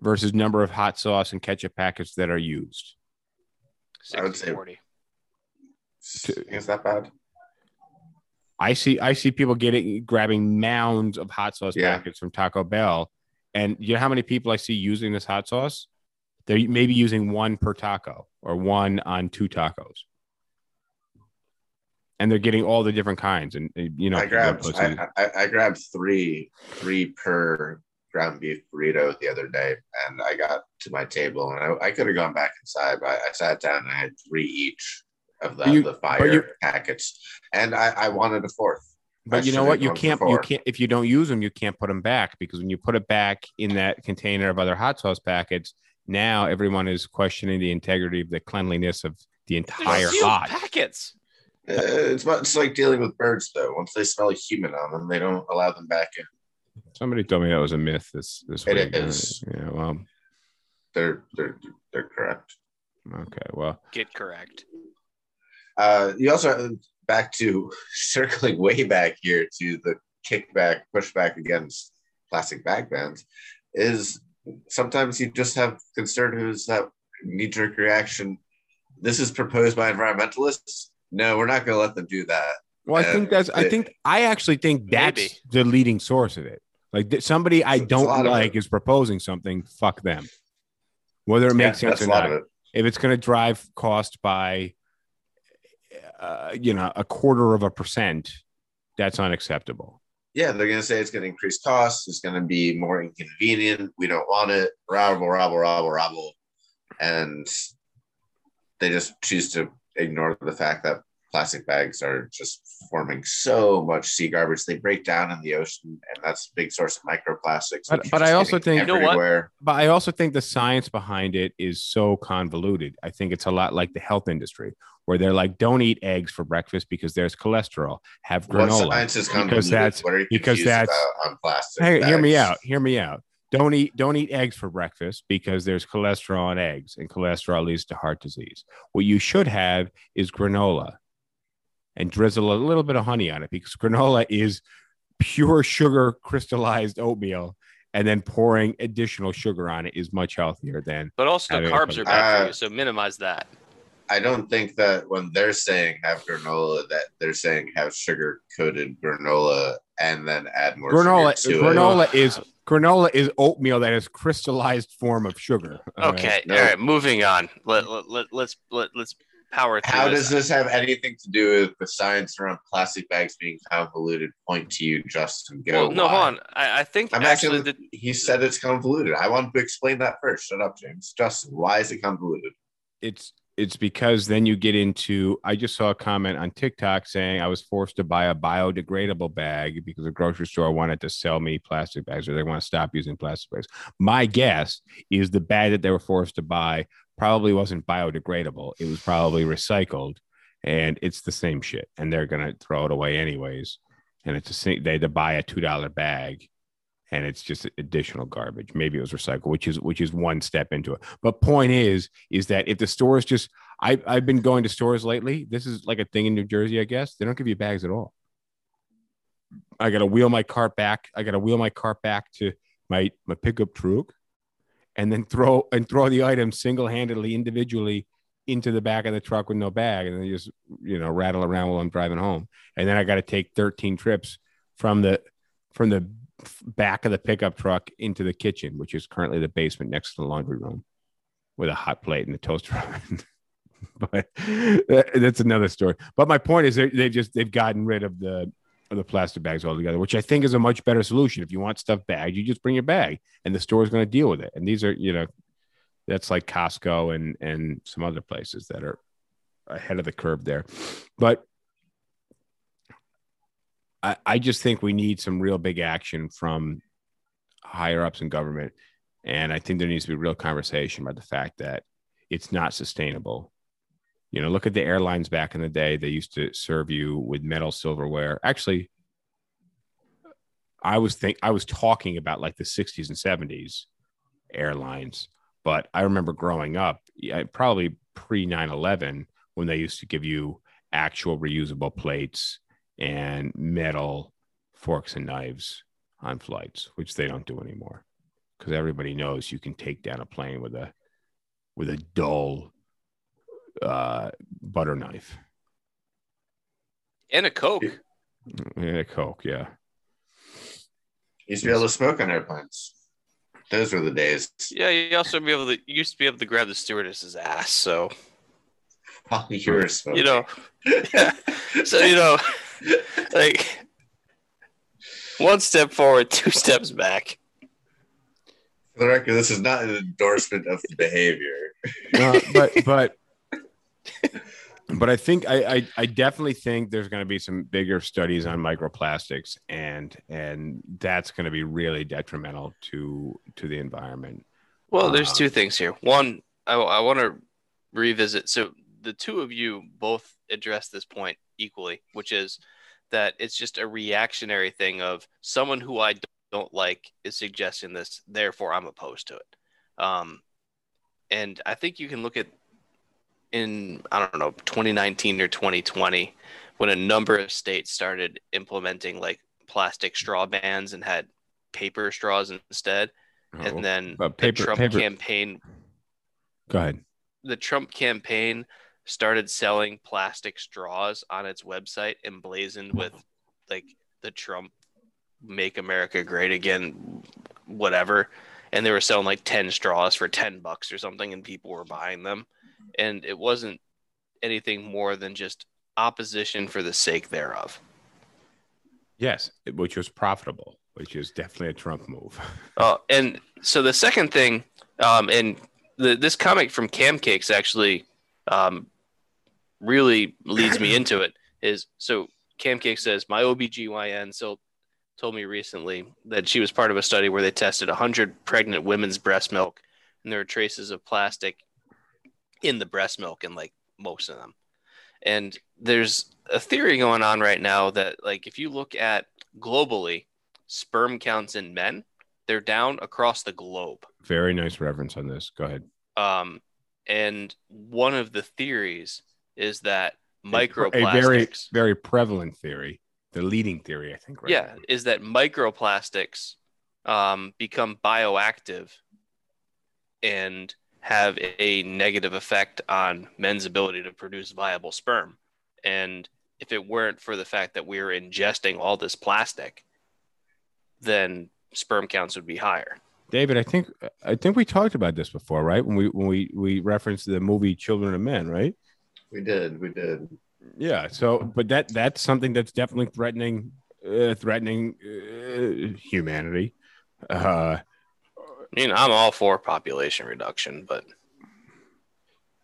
versus number of hot sauce and ketchup packets that are used. I would say- 60-40. is that bad? I see I see people getting grabbing mounds of hot sauce Yeah. packets from Taco Bell, and you know how many people I see using this hot sauce? They're maybe using one per taco or one on two tacos, and they're getting all the different kinds. And you know, I grabbed I, I, I grabbed three three per ground beef burrito the other day, and I got to my table, and I, I could have gone back inside, but I, I sat down and I had three each of the, you- the fire you- packets, and I, I wanted a fourth. But I you know what? You can't. You can't. If you don't use them, you can't put them back because when you put it back in that container of other hot sauce packets, now everyone is questioning the integrity of the cleanliness of the entire sealed hot. packets. Uh, it's much like dealing with birds, though. Once they smell a human on them, they don't allow them back in. Somebody told me that was a myth. This this It week. is. Yeah. Well. They're they're they're correct. Okay. Well. Get correct. Uh, you also back to circling way back here to the kickback pushback against plastic bag bans is sometimes you just have conservatives that knee jerk reaction. This is proposed by environmentalists. No, we're not going to let them do that. Well, I think that's. I think I actually think that's Maybe. the leading source of it. Like th- somebody I don't like is proposing something. Fuck them. Whether it makes Yeah, sense or not. it. if it's going to drive cost by uh, you know a quarter of a percent that's unacceptable Yeah, they're going to say it's going to increase costs. It's going to be more inconvenient. We don't want it. Rabble, rabble, rabble, rabble. And they just choose to ignore the fact that plastic bags are just forming so much sea garbage. They break down in the ocean, and that's a big source of microplastics. But- but I also getting think- You know what? but i also think the science behind it is so convoluted i think it's a lot like the health industry where they're like don't eat eggs for breakfast because there's cholesterol have What granola science is because convoluted? that's what are you because confused that's- about on plastic. hey, hear me out hear me out don't eat don't eat eggs for breakfast because there's cholesterol in eggs and cholesterol leads to heart disease what you should have is granola and drizzle a little bit of honey on it because granola is pure sugar crystallized oatmeal and then pouring additional sugar on it is much healthier than But also the carbs are bad for uh, you, so minimize that. I don't think that when they're saying have granola, that they're saying have sugar coated granola and then add more granola sugar to granola it. is granola is oatmeal that is crystallized form of sugar all right? Okay, no. all right, moving on. Let, let, let, let's let, let's power through How this. does this have anything to do with the science around plastic bags being convoluted? Point to you, Justin. Go. Well, no, why? hold on. I, I think I'm actually actually. the, he said it's convoluted. I want to explain that first. Shut up, James. Justin, why is it convoluted? it's it's because then you get into i just saw a comment on tiktok saying i was forced to buy a biodegradable bag because the grocery store wanted to sell me plastic bags or they want to stop using plastic bags my guess is the bag that they were forced to buy probably wasn't biodegradable. It was probably recycled, and it's the same shit. And they're gonna throw it away anyways. And it's a same. They had to buy a two dollar bag, and it's just additional garbage. Maybe it was recycled, which is which is one step into it. But point is, is that if the stores just, I I've been going to stores lately. This is like a thing in New Jersey, I guess. They don't give you bags at all. I got to wheel my cart back. I got to wheel my cart back to my my pickup truck, and then throw and throw the items single handedly, individually into the back of the truck with no bag, and then just you know rattle around while I'm driving home. And then I got to take 13 trips from the from the back of the pickup truck into the kitchen, which is currently the basement next to the laundry room, with a hot plate and a toaster oven. but uh, that's another story. But my point is, they they just they've gotten rid of the the plastic bags altogether, which I think is a much better solution. If you want stuff bagged, you just bring your bag, and the store is going to deal with it. And these are, you know, that's like Costco and and some other places that are ahead of the curve there. But I, I just think we need some real big action from higher ups in government. And I think there needs to be real conversation about the fact that it's not sustainable. You know, look at the airlines back in the day. They used to serve you with metal silverware. Actually, I was think I was talking about like the 60s and 70s airlines, but I remember growing up, probably pre 9/11 when they used to give you actual reusable plates and metal forks and knives on flights, which they don't do anymore because everybody knows you can take down a plane with a with a dull uh, butter knife And a Coke. and a coke. Yeah, Used to be able to smoke on airplanes. Those were the days. Yeah, you also be able to used to be able to grab the stewardess's ass. So While you were smoking. you know, yeah. So you know, like one step forward, two steps back. For the record, this is not an endorsement of the behavior. No, but but but I think I, I I definitely think there's going to be some bigger studies on microplastics and and that's going to be really detrimental to to the environment. Well, there's Uh, two things here. One, I, I want to revisit. So the two of you both address this point equally, which is that it's just a reactionary thing of someone who I don't like is suggesting this, therefore I'm opposed to it. Um, and I think you can look at in I don't know 2019 or 2020 when a number of states started implementing like plastic straw bans and had paper straws instead Oh, and then but the Trump paper- campaign go ahead. the Trump campaign started selling plastic straws on its website emblazoned with like the Trump make America great again whatever and they were selling like 10 straws for 10 bucks or something and people were buying them and it wasn't anything more than just opposition for the sake thereof Yes, which was profitable, which is definitely a Trump move. Oh, and so the second thing, um, and the, this comic from Cam Cakes actually um, really leads me into it. Is so Cam Cake says my OBGYN so told me recently that she was part of a study where they tested 100 pregnant women's breast milk, and there were traces of plastic in the breast milk in like most of them. And there's a theory going on right now that like if you look at globally sperm counts in men they're down across the globe. Very nice reference on this. Go ahead. Um, and one of the theories is that microplastics, A very, very prevalent theory. The leading theory, I think. Right yeah, now. is that microplastics um, become bioactive and have a negative effect on men's ability to produce viable sperm. And if it weren't for the fact that we are ingesting all this plastic, then sperm counts would be higher. David, I think I think we talked about this before, right? When we when we we referenced the movie Children of Men, right? We did. We did. Yeah. So, but that that's something that's definitely threatening uh, threatening uh, humanity. Uh, I mean, I'm all for population reduction, but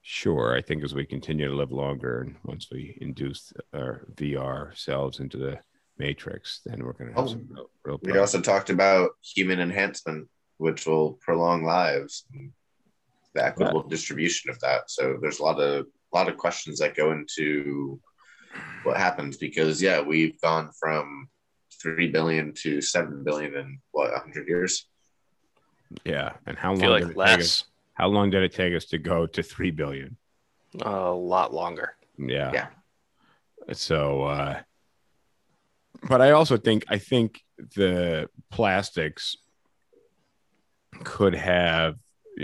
sure, I think as we continue to live longer, and once we induce our VR selves into the matrix, then we're going to have Oh, some real, real We also talked about human enhancement, which will prolong lives. the equitable distribution of that. So there's a lot of a lot of questions that go into what happens because yeah, we've gone from three billion to seven billion in what hundred years. Yeah, and how long feel did like it take us? less, How long did it take us to go to three billion? a lot longer. Yeah. Yeah. So, uh, but I also think I think the plastics could have.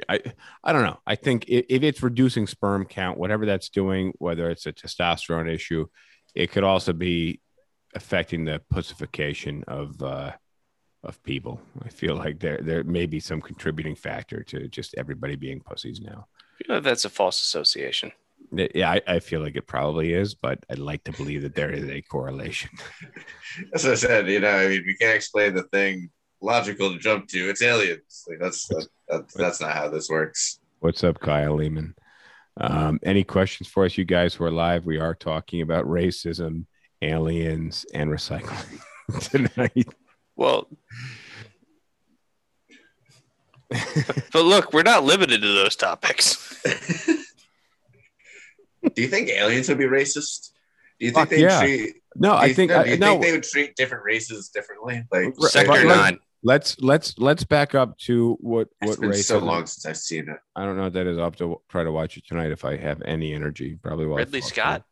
I I don't know. I think if, if it's reducing sperm count, whatever that's doing, whether it's a testosterone issue, it could also be affecting the pussification of uh, of people. I feel like there there may be some contributing factor to just everybody being pussies now. You know, that's a false association. Yeah, I, I feel like it probably is, but I'd like to believe that there is a correlation. As I said, you know, I mean, we can't explain the thing logical to jump to. It's aliens. Like that's that, that's that's not how this works. What's up, Kyle Lehman? Um, any questions for us, you guys who are live? We are talking about racism, aliens, and recycling tonight. Well, but look, we're not limited to those topics. Do you think aliens would be racist? Do you Fuck think they yeah. treat? No, I think no, I, do you no. think they would treat different races differently? Like Right, Sector but- nine. let's let's let's back up to what it's what been racism. so long since I've seen it. I don't know what that is. I'll have to try to watch it tonight if I have any energy. Probably while I Ridley fall Scott. asleep.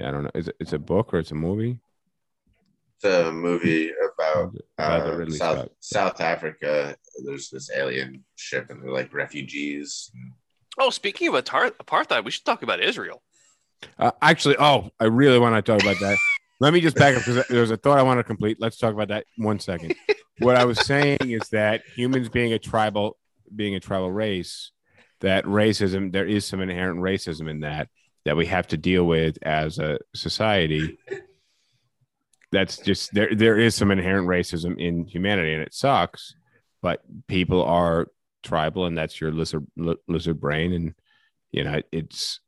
Yeah, I don't know. Is it, it's a book or it's a movie? It's a movie about About uh, Ridley South Scott. South Africa. There's this alien ship, and they're like refugees. Oh, speaking of atar- apartheid, we should talk about Israel. Uh, actually, oh, I really want to talk about that. Let me just back up because there's a thought I want to complete. Let's talk about that one second. what I was saying is that humans being a tribal, being a tribal race, that racism, there is some inherent racism in that that we have to deal with as a society. That's just there. There is some inherent racism in humanity, and it sucks. But people are tribal, and that's your lizard lizard brain, and you know it's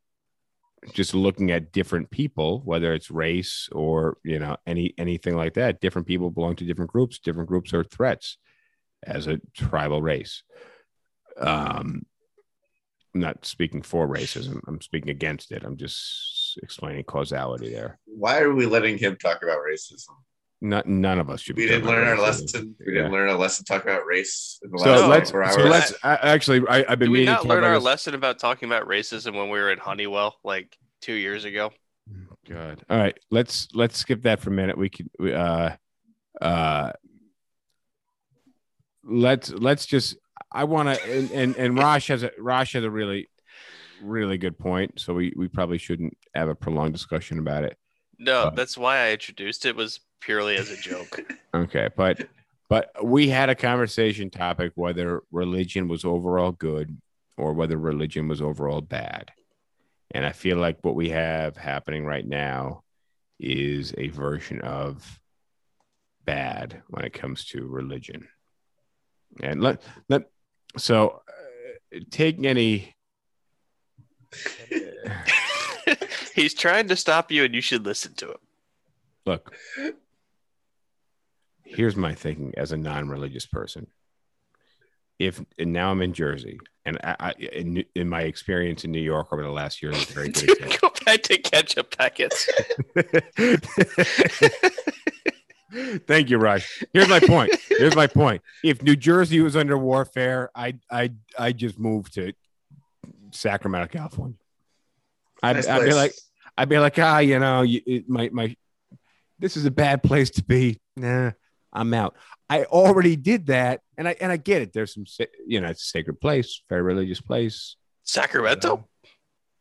just looking at different people whether it's race or you know any anything like that different people belong to different groups different groups are threats as a tribal race um I'm not speaking for racism i'm speaking against it i'm just explaining causality there Why are we letting him talk about racism? not none of us should be We didn't learn our about racism. lesson. We Yeah. didn't learn a lesson talking about race in the so last let's 24 so let's I, actually I, i've been Did we meaning not to learn about our this- lesson about talking about racism when we were in Honeywell like two years ago? God. All right. Let's let's skip that for a minute. We can. we, uh uh let's let's just I want to and, and and Rosh has a Rosh has a really really good point. So we we probably shouldn't have a prolonged discussion about it. No, Uh, that's why I introduced it was purely as a joke. Okay, but but we had a conversation topic whether religion was overall good or whether religion was overall bad. And I feel like what we have happening right now is a version of bad when it comes to religion. And let let so uh, take any He's trying to stop you, and you should listen to him. look here's my thinking as a non-religious person if and now i'm in jersey and I, I in, in my experience in new york over the last year is very good example. Go back to ketchup packets. thank you rush here's my point here's my point if new jersey was under warfare i i i just moved to sacramento california I'd, Nice I'd be like I'd be like, ah, you know, you, it, my my, this is a bad place to be. Nah, I'm out. I already did that, and I and I get it. There's some, you know, it's a sacred place, very religious place. Sacramento?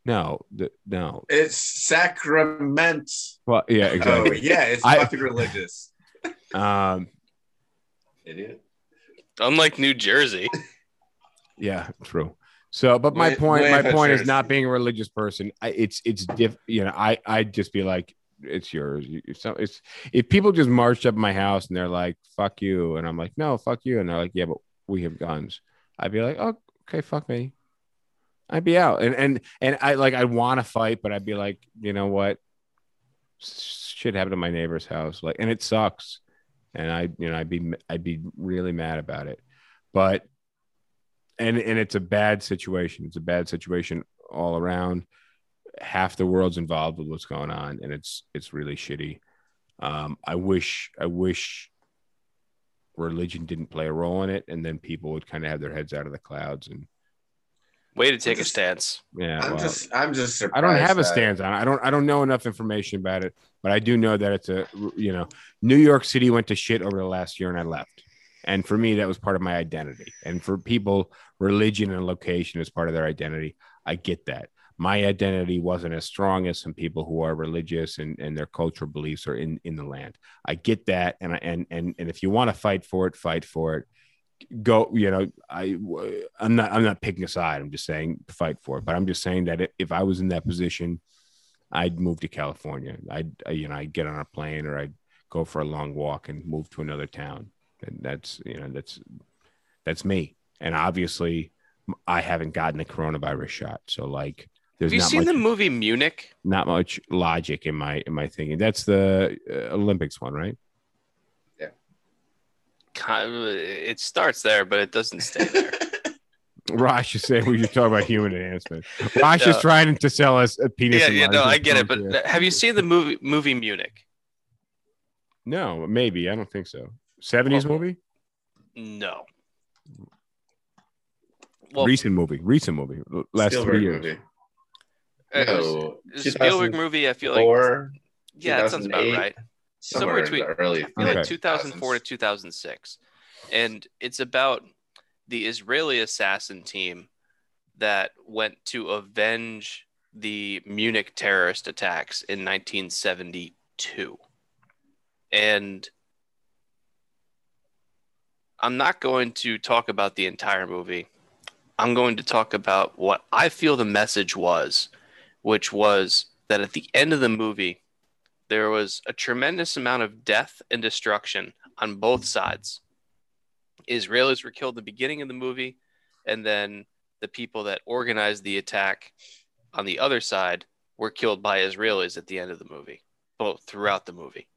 No, the, no. it's sacrament. Well, yeah, exactly. Oh exactly. yeah, it's I- fucking religious. Um, Idiot. Unlike New Jersey. yeah, true. So, but my Way- point, way my point is not being a religious person. I, it's it's diff. You know, I I'd just be like, it's yours. You- It's it's if people just marched up my house and they're like, fuck you, and I'm like, no, fuck you, and they're like, yeah, but we have guns. I'd be like, oh, okay, fuck me. I'd be out, and and and I like I want to fight, but I'd be like, you know what? Shit happened to my neighbor's house, like, and it sucks, and I, you know, I'd be I'd be really mad about it, but and and it's a bad situation. It's a bad situation all around. Half the world's involved with what's going on, and it's it's really shitty. Um, I wish I wish religion didn't play a role in it, and then people would kind of have their heads out of the clouds. And Way to take a stance. yeah, I'm well, just I'm just I don't have a stance on. it. I don't. I don't know enough information about it, but I do know that it's a. You know, New York City went to shit over the last year, and I left. And for me, that was part of my identity. And for people, religion and location is part of their identity. I get that. My identity wasn't as strong as some people who are religious and, and their cultural beliefs are in, in the land. I get that. And and and and if you want to fight for it, fight for it. Go, you know, I I'm not I'm not picking a side. I'm just saying fight for it. But I'm just saying that if I was in that position, I'd move to California. I'd you know I'd get on a plane or I'd go for a long walk and move to another town. And that's you know that's that's me. And obviously, I haven't gotten the coronavirus shot, so like there's Have you not seen much, the movie Munich? not much logic in my in my thinking. That's the uh, Olympics one, right? Kind of- It starts there, but it doesn't stay there. Rosh is saying we should talk about human enhancement. Rosh is No. trying to sell us a penis. yeah, yeah, no, I get it. But yeah. have you seen the movie movie Munich? no, maybe I don't think so. Seventies Well, movie, No. Well, recent movie, recent movie, last Spielberg three years. movie. it No, it a Spielberg movie. I feel like 2004, yeah, that sounds about right. somewhere, Somewhere in the early. I feel like 2004 to 2006, and it's about the Israeli assassin team that went to avenge the Munich terrorist attacks in 1972, and I'm not going to talk about the entire movie. I'm going to talk about what I feel the message was, which was that at the end of the movie, there was a tremendous amount of death and destruction on both sides. Israelis were killed at the beginning of the movie, and then the people that organized the attack on the other side were killed by Israelis at the end of the movie, both throughout the movie.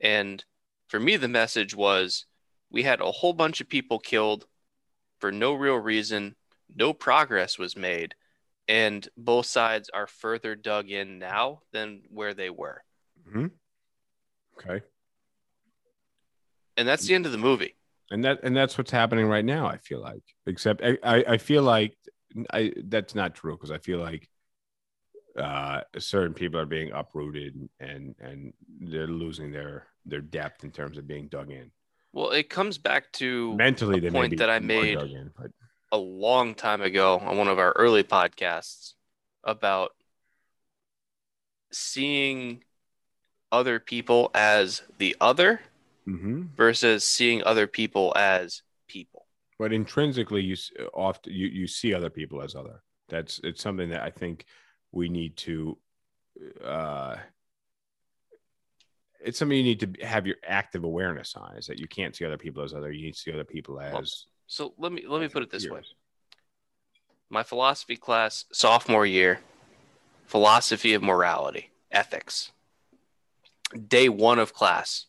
And for me, the message was we had a whole bunch of people killed for no real reason, no progress was made, and both sides are further dug in now than where they were. hmm Okay. And that's the end of the movie. and that and that's what's happening right now i feel like except i i, I feel like i that's not true because i feel like uh certain people are being uprooted and and they're losing their their depth in terms of being dug in Well, it comes back to mentally may point that I made but a long time ago on one of our early podcasts about seeing other people as the other Mhm. versus seeing other people as people. but intrinsically you often you you see other people as other that's it's something that i think we need to uh it's something you need to have your active awareness on is that you can't see other people as other you need to see other people as So let me let me put it this way. My philosophy class sophomore year, philosophy of morality, ethics. Day 1 of class,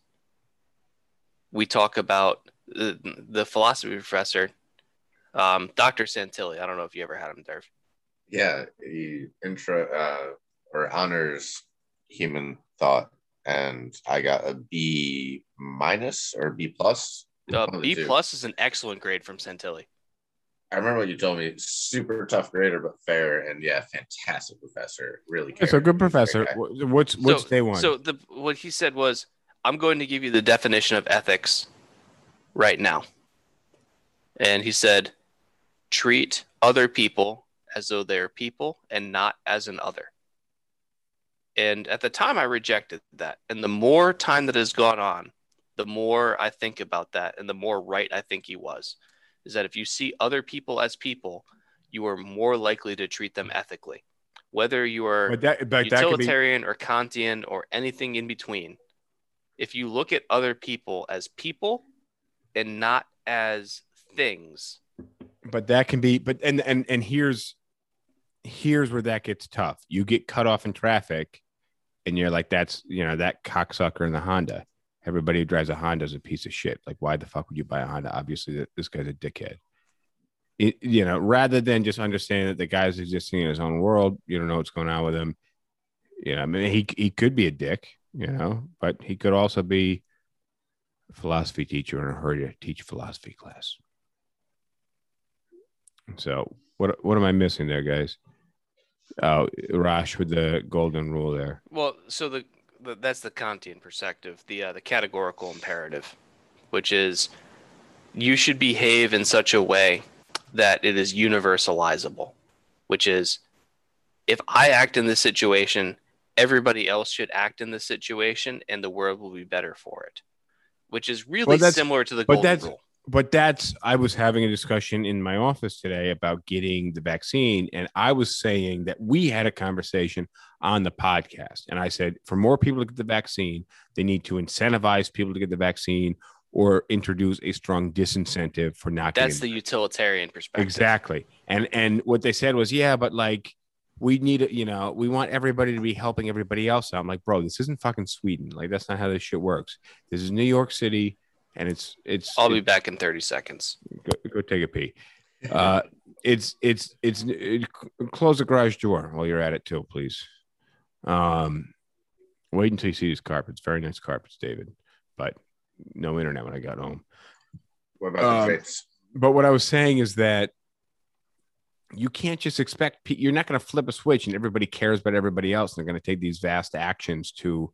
we talk about the, the philosophy professor um, Dr. Santilli. I don't know if you ever had him, Derv. Yeah, he intro uh, or honors human thought, and I got a B minus or B plus. Uh, One of the B plus is an excellent grade from Santilli. I remember what you told me. Super tough grader, but fair, and yeah, fantastic professor. Really, Yeah, so good He's a great professor guy. Wh- what's what's so, day one So the what he said was, "I'm going to give you the definition of ethics right now," and he said, "Treat other people as though they're people and not as an other." And at the time, I rejected that, and the more time that has gone on, the more I think about that, and the more right I think he was. Is that if you see other people as people, you are more likely to treat them ethically, whether you are but that but that be utilitarian or Kantian or anything in between, if you look at other people as people and not as things, but that can be but and and and here's here's where that gets tough. You get cut off in traffic and you're like that's you know that cocksucker in the honda everybody who drives a honda is a piece of shit like why the fuck would you buy a honda obviously this guy's a dickhead it, you know, rather than just understanding that the guy's existing in his own world, you don't know what's going on with him. You know, I mean, he he could be a dick, you know, but he could also be a philosophy teacher in a hurry to teach philosophy class. So what what am I missing there, guys? Oh, Rash with the golden rule there. Well, so the, the that's the Kantian perspective, the uh, the categorical imperative, which is you should behave in such a way that it is universalizable, which is if I act in this situation, everybody else should act in this situation, and the world will be better for it. Which is really Well, similar to the golden rule. But that's I was having a discussion in my office today about getting the vaccine, and I was saying that we had a conversation on the podcast, and I said for more people to get the vaccine, they need to incentivize people to get the vaccine or introduce a strong disincentive for not That's the utilitarian perspective. exactly. And and what they said was, yeah, but like we need you know, we want everybody to be helping everybody else out. I'm like, bro, this isn't fucking Sweden. Like that's not how this shit works. This is New York City, and it's it's I'll be back in 30 seconds. go, go take a pee. Uh, it's it's it's it, close the garage door while you're at it too, please. Um, wait until you see these carpets. Very nice carpets, David. But no internet when I got home. What about Um, the traits? But what I was saying is that you can't just expect pe- you're not going to flip a switch and everybody cares about everybody else. And they're going to take these vast actions to,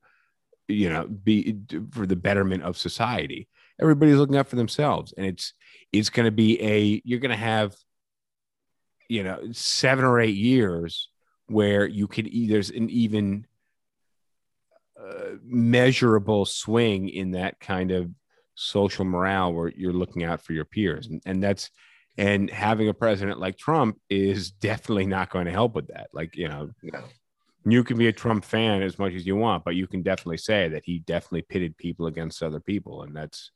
you know, be for the betterment of society. Everybody's looking out for themselves, and it's it's going to be a you're going to have, you know, seven or eight years where you could there's an even uh, measurable swing in that kind of social morale where you're looking out for your peers. And, and that's and having a president like trump is definitely not going to help with that. Like you know No. You can be a trump fan as much as you want but you can definitely say that he definitely pitted people against other people and that's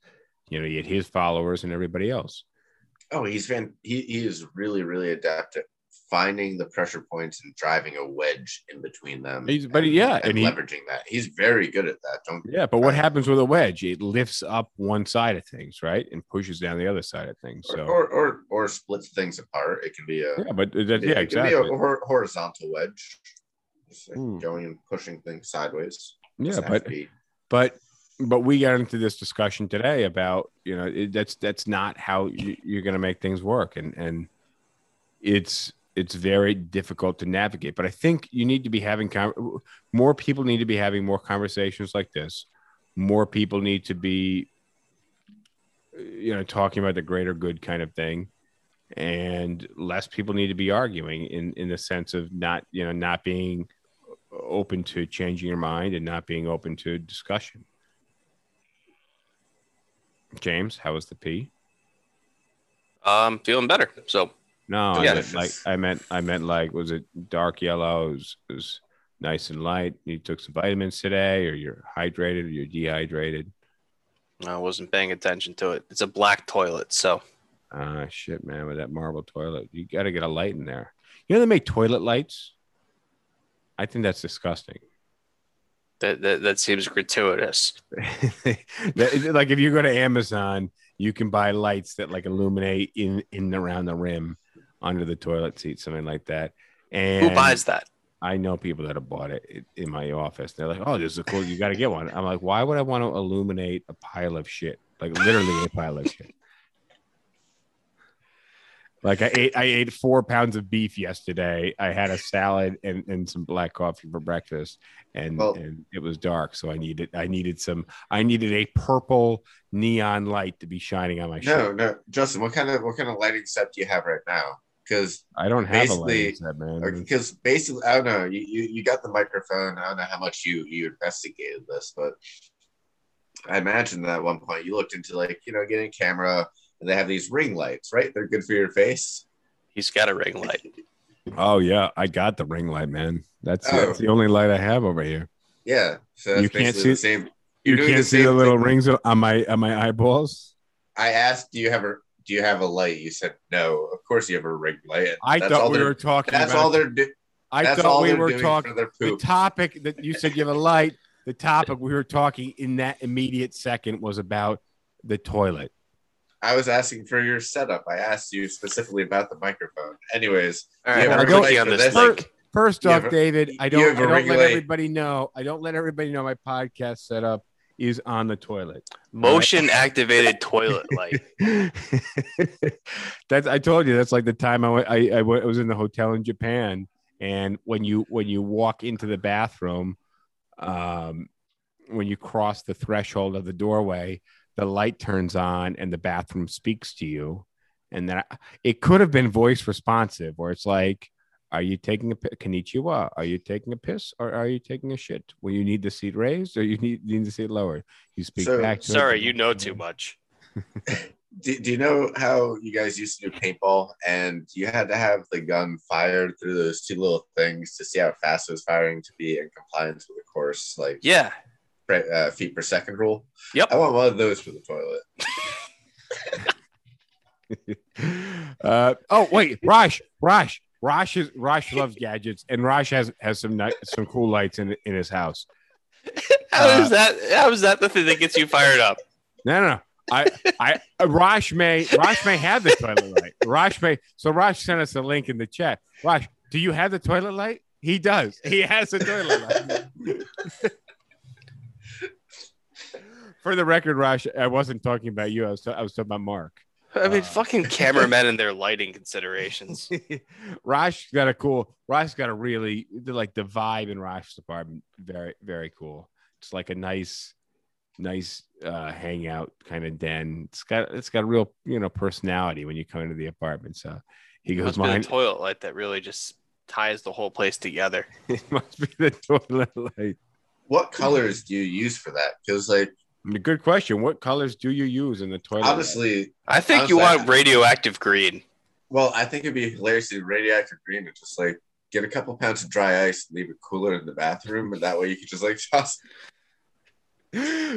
you know he had his followers and everybody else Oh, he's fan. He, he is really really adept at finding the pressure points and driving a wedge in between them. He's- but and, yeah, and, and he- leveraging that. He's very good at that. Don't yeah but what happens with a wedge it lifts up one side of things right and pushes down the other side of things so or, or or splits things apart. It can be a yeah but uh, that, it- yeah it can exactly be a hor- horizontal wedge, Just like Hmm. going and pushing things sideways. yeah but but but we got into this discussion today about you know it, that's that's not how you, you're going to make things work. And and it's it's very difficult to navigate. But i think you need to be having con- more people need to be having more conversations like this. More people need to be you know talking about the greater good kind of thing and less people need to be arguing in in the sense of not you know not being open to changing your mind and not being open to discussion James, how was the pee? Um, feeling better. So No, I Yeah. meant like I meant I meant like was it dark yellow? It was, it was nice and light. You took some vitamins today, or you're hydrated, or you're dehydrated. I wasn't paying attention to it. It's a black toilet, so Ah, shit, man, with that marble toilet, you got to get a light in there. You know they make toilet lights. I think that's disgusting. that that, that seems gratuitous. Like if you go to Amazon, you can buy lights that like illuminate in in around the rim under the toilet seat, something like that. And Who buys that? I know people that have bought it in my office. They're like, "Oh, this is cool. You got to get one." I'm like, "Why would I want to illuminate a pile of shit? Like literally a pile of shit." Like I ate, I ate four pounds of beef yesterday. I had a salad and, and some black coffee for breakfast, and Well- and it was dark, so I needed I needed some I needed a purple neon light to be shining on my no, shirt. no, Justin. What kind of what kind of lighting set do you have right now? Because I don't have a lighting set, man. because basically I don't know. You, you you got the microphone. I don't know how much you you investigated this, but I imagine that at one point you looked into like you know getting a camera and they have these ring lights, right? They're good for your face. He's got a ring light. Oh yeah, I got the ring light, man. That's, Oh. that's the only light I have over here. Yeah, so that's You can't see- the same. You You're doing can't the see the little thing. rings on my on my eyeballs. I asked, "Do you have a do you have a light?" You said no. Of course, you have a ring light. I That's thought we were talking. That's about, all they're do- I that's thought we were talking. The topic that you said you have a light. The topic we were talking in that immediate second was about the toilet. I was asking for your setup. I asked you specifically about the microphone. Anyways, All right, we're but I clicking don't- on this for link. First You off, a- David, I don't, I don't let everybody know. I don't let everybody know my podcast setup is on the toilet. Motion activated toilet light. that's I told you that's like the time I went, I, I went- I was in the hotel in Japan, and when you when you walk into the bathroom, um, when you cross the threshold of the doorway, the light turns on and the bathroom speaks to you, and that it could have been voice responsive, where it's like. Are you taking a pi- konnichiwa? Are you taking a piss or are you taking a shit? Well, you need the seat raised or you need, need the seat lowered. You speak So- back. to. Sorry, you know too much. do, do you know how you guys used to do paintball and you had to have the gun fired through those two little things to see how fast it was firing to be in compliance with the course, like Yeah. Pre- uh, feet per second rule? Yep. I want one of those for the toilet. uh, oh wait, Raj, Raj, Raj is Raj loves gadgets, and Raj has has some ni- some cool lights in in his house. How Uh, is that? How is that the thing that gets you fired up? No, no, no. I, I, uh, Raj may, Raj may have the toilet light. Raj may. So Raj sent us a link in the chat. Raj, do you have the toilet light? He does. He has a toilet light. For the record, Raj, I wasn't talking about you. I was, I was talking about Mark. I mean, Uh. fucking cameramen and their lighting considerations. Raj got a cool. Raj got a really like the vibe in Raj's apartment. Very very cool. It's like a nice, nice uh, hangout kind of den. It's got it's got a real you know personality when you come into the apartment. So he goes, Must be the mine. toilet light that really just ties the whole place together. it must be the toilet light. What colors do you use for that? Because like Good question. What colors do you use in the toilet? light? honestly, I think you want radioactive green. well, I think it'd be hilarious to do radioactive green and just like get a couple pounds of dry ice and leave it cooler in the bathroom, and that way you could just like toss.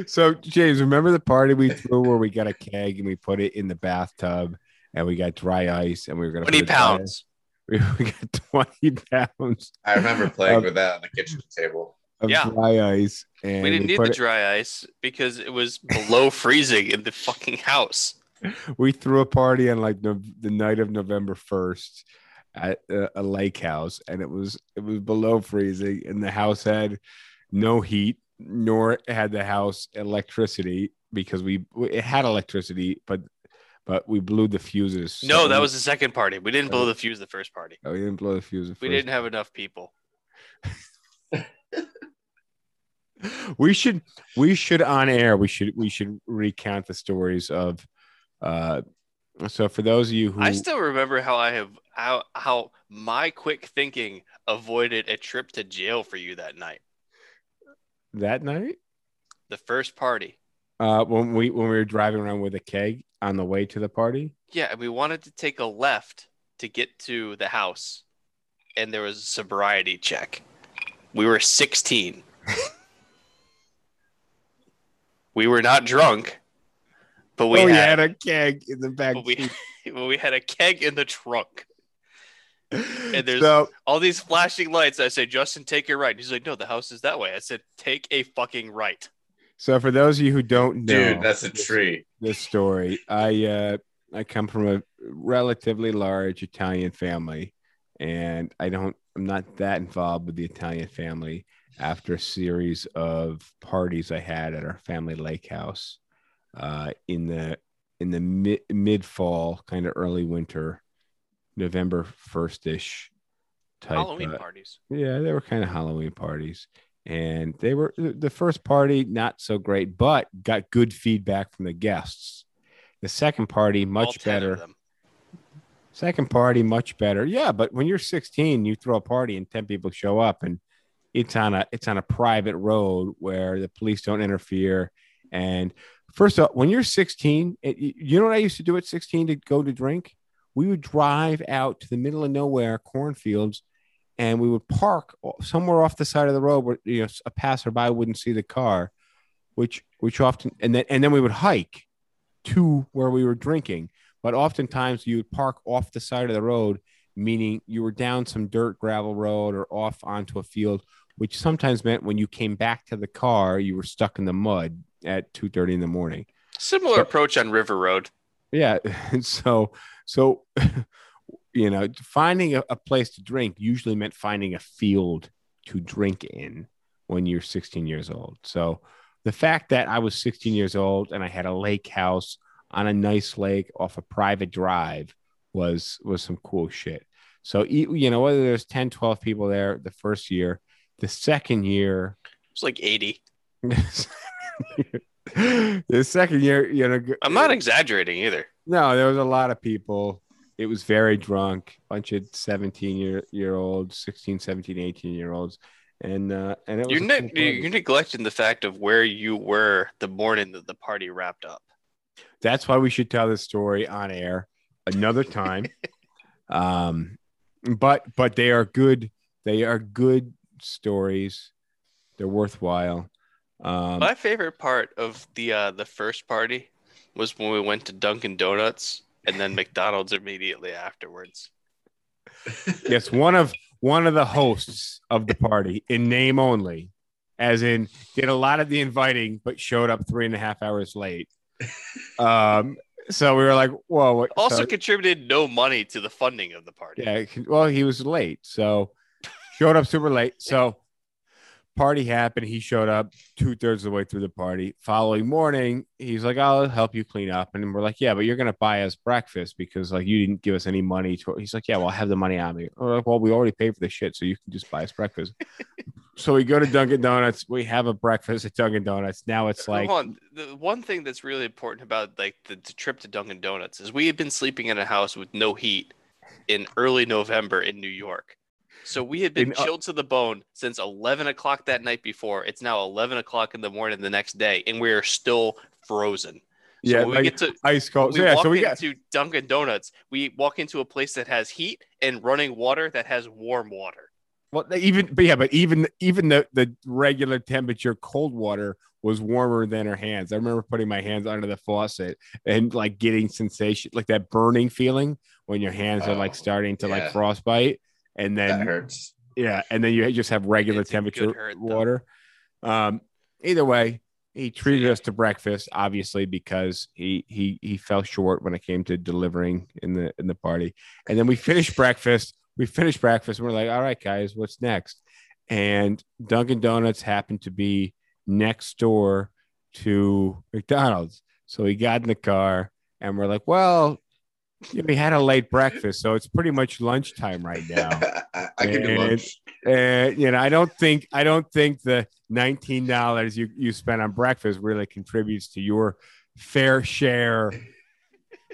so James, remember the party we threw where we got a keg and we put it in the bathtub and we got dry ice and we were gonna Twenty put pounds. We, we got twenty pounds I remember playing Um, with that on the kitchen table. Of Yeah. dry ice, and We didn't need the dry ice because it was below freezing in the fucking house. we threw a party on like no, the night of November first at a, a lake house, and it was it was below freezing, and the house had no heat, nor had the house electricity because we it had electricity, but but we blew the fuses. No, So- that was the second party. We didn't blow the fuse the first party. Oh, we didn't blow the fuse. We didn't have enough people. we should we should on air we should we should recount the stories of uh so for those of you who I still remember how I have how how my quick thinking avoided a trip to jail for you that night. that night The first party. uh when we when we were driving around with a keg on the way to the party Yeah, and we wanted to take a left to get to the house, and there was a sobriety check. We were 16. we were not drunk, but we oh, we had, had a keg in the back but we, but we had a keg in the trunk. and there's- so All these flashing lights. I say, Justin, take your right. He's like, No, the house is that way. I said, Take a fucking right. so for those of you who don't know Dude, that's a this- tree. this story. I uh I come from a relatively large Italian family and I don't I'm not that involved with the Italian family after a series of parties I had at our family lake house uh in the in the mid mid fall kind of early winter November 1st-ish type Halloween uh, parties. yeah, they were kind of Halloween parties. And they were the first party, not so great, but got good feedback from the guests. The second party, much 10 better. Second party, much better. Yeah, but when you're 16, you throw a party and 10 people show up and it's on a it's on a private road where the police don't interfere. And first off, when you're 16, it, you know what I used to do at 16 to go to drink? We would drive out to the middle of nowhere, cornfields, and we would park somewhere off the side of the road where you know a passerby wouldn't see the car, which which often and then and then we would hike to where we were drinking. But oftentimes you would park off the side of the road, meaning you were down some dirt gravel road or off onto a field, which sometimes meant when you came back to the car, you were stuck in the mud at two thirty in the morning. Similar So- approach on River Road. Yeah. And so, so, you know, finding a, a place to drink usually meant finding a field to drink in when you're 16 years old. So the fact that I was 16 years old and I had a lake house on a nice lake off a private drive was was some cool shit. So you know whether there's 10 12 people there the first year, the second year It's like 80. the second year, you know, I'm not exaggerating either. no, there was a lot of people. It was very drunk, bunch of 17 year year olds, 16, 17, 18 year olds. And uh and it was You're, ne- you're neglecting the fact of where you were the morning that the party wrapped up. That's why we should tell this story on air another time. um but but they are good, they are good stories. They're worthwhile. Um My favorite part of the uh, the first party was when we went to Dunkin' Donuts and then McDonald's immediately afterwards. yes, one of one of the hosts of the party in name only, as in did a lot of the inviting but showed up three and a half hours late. Um, so we were like, "Whoa!" What? Also so- contributed no money to the funding of the party. yeah. Well, he was late, so showed up super late. So party happened. He showed up two thirds of the way through the party. Following morning, he's like, "I'll help you clean up," and we're like, "Yeah, but you're gonna buy us breakfast because like you didn't give us any money." To he's like, "Yeah, well, I have the money on me." We're like, well, we already paid for the shit, so you can just buy us breakfast. So we go to Dunkin' Donuts. We have a breakfast at Dunkin' Donuts. Now it's like. The one thing that's really important about like the, the trip to Dunkin' Donuts is we had been sleeping in a house with no heat in early November in New York. So we had been In, uh, chilled to the bone since 11 o'clock that night before. It's now 11 o'clock in the morning the next day, and we are still frozen. So yeah, we like get to ice cold. we So, yeah, walk so we got into Dunkin' Donuts. We walk into a place that has heat and running water that has warm water. Well, they even but yeah, but even even the the regular temperature cold water was warmer than her hands. I remember putting my hands under the faucet and like getting sensation, like that burning feeling when your hands are like Oh, starting to yeah. like frostbite, and that then hurts. yeah, and then you just have regular It's temperature hurt, water. Um, either way, he treated us to breakfast, obviously because he he he fell short when it came to delivering in the in the party. And then we finished breakfast. We finished breakfast. And we're like, all right, guys, what's next? And Dunkin' Donuts happened to be next door to McDonald's. So we got in the car and we're like, well, we had a late breakfast, so it's pretty much lunchtime right now. I, I can do And- lunch. Uh, you know, I don't think I don't think the nineteen dollars you you spent on breakfast really contributes to your fair share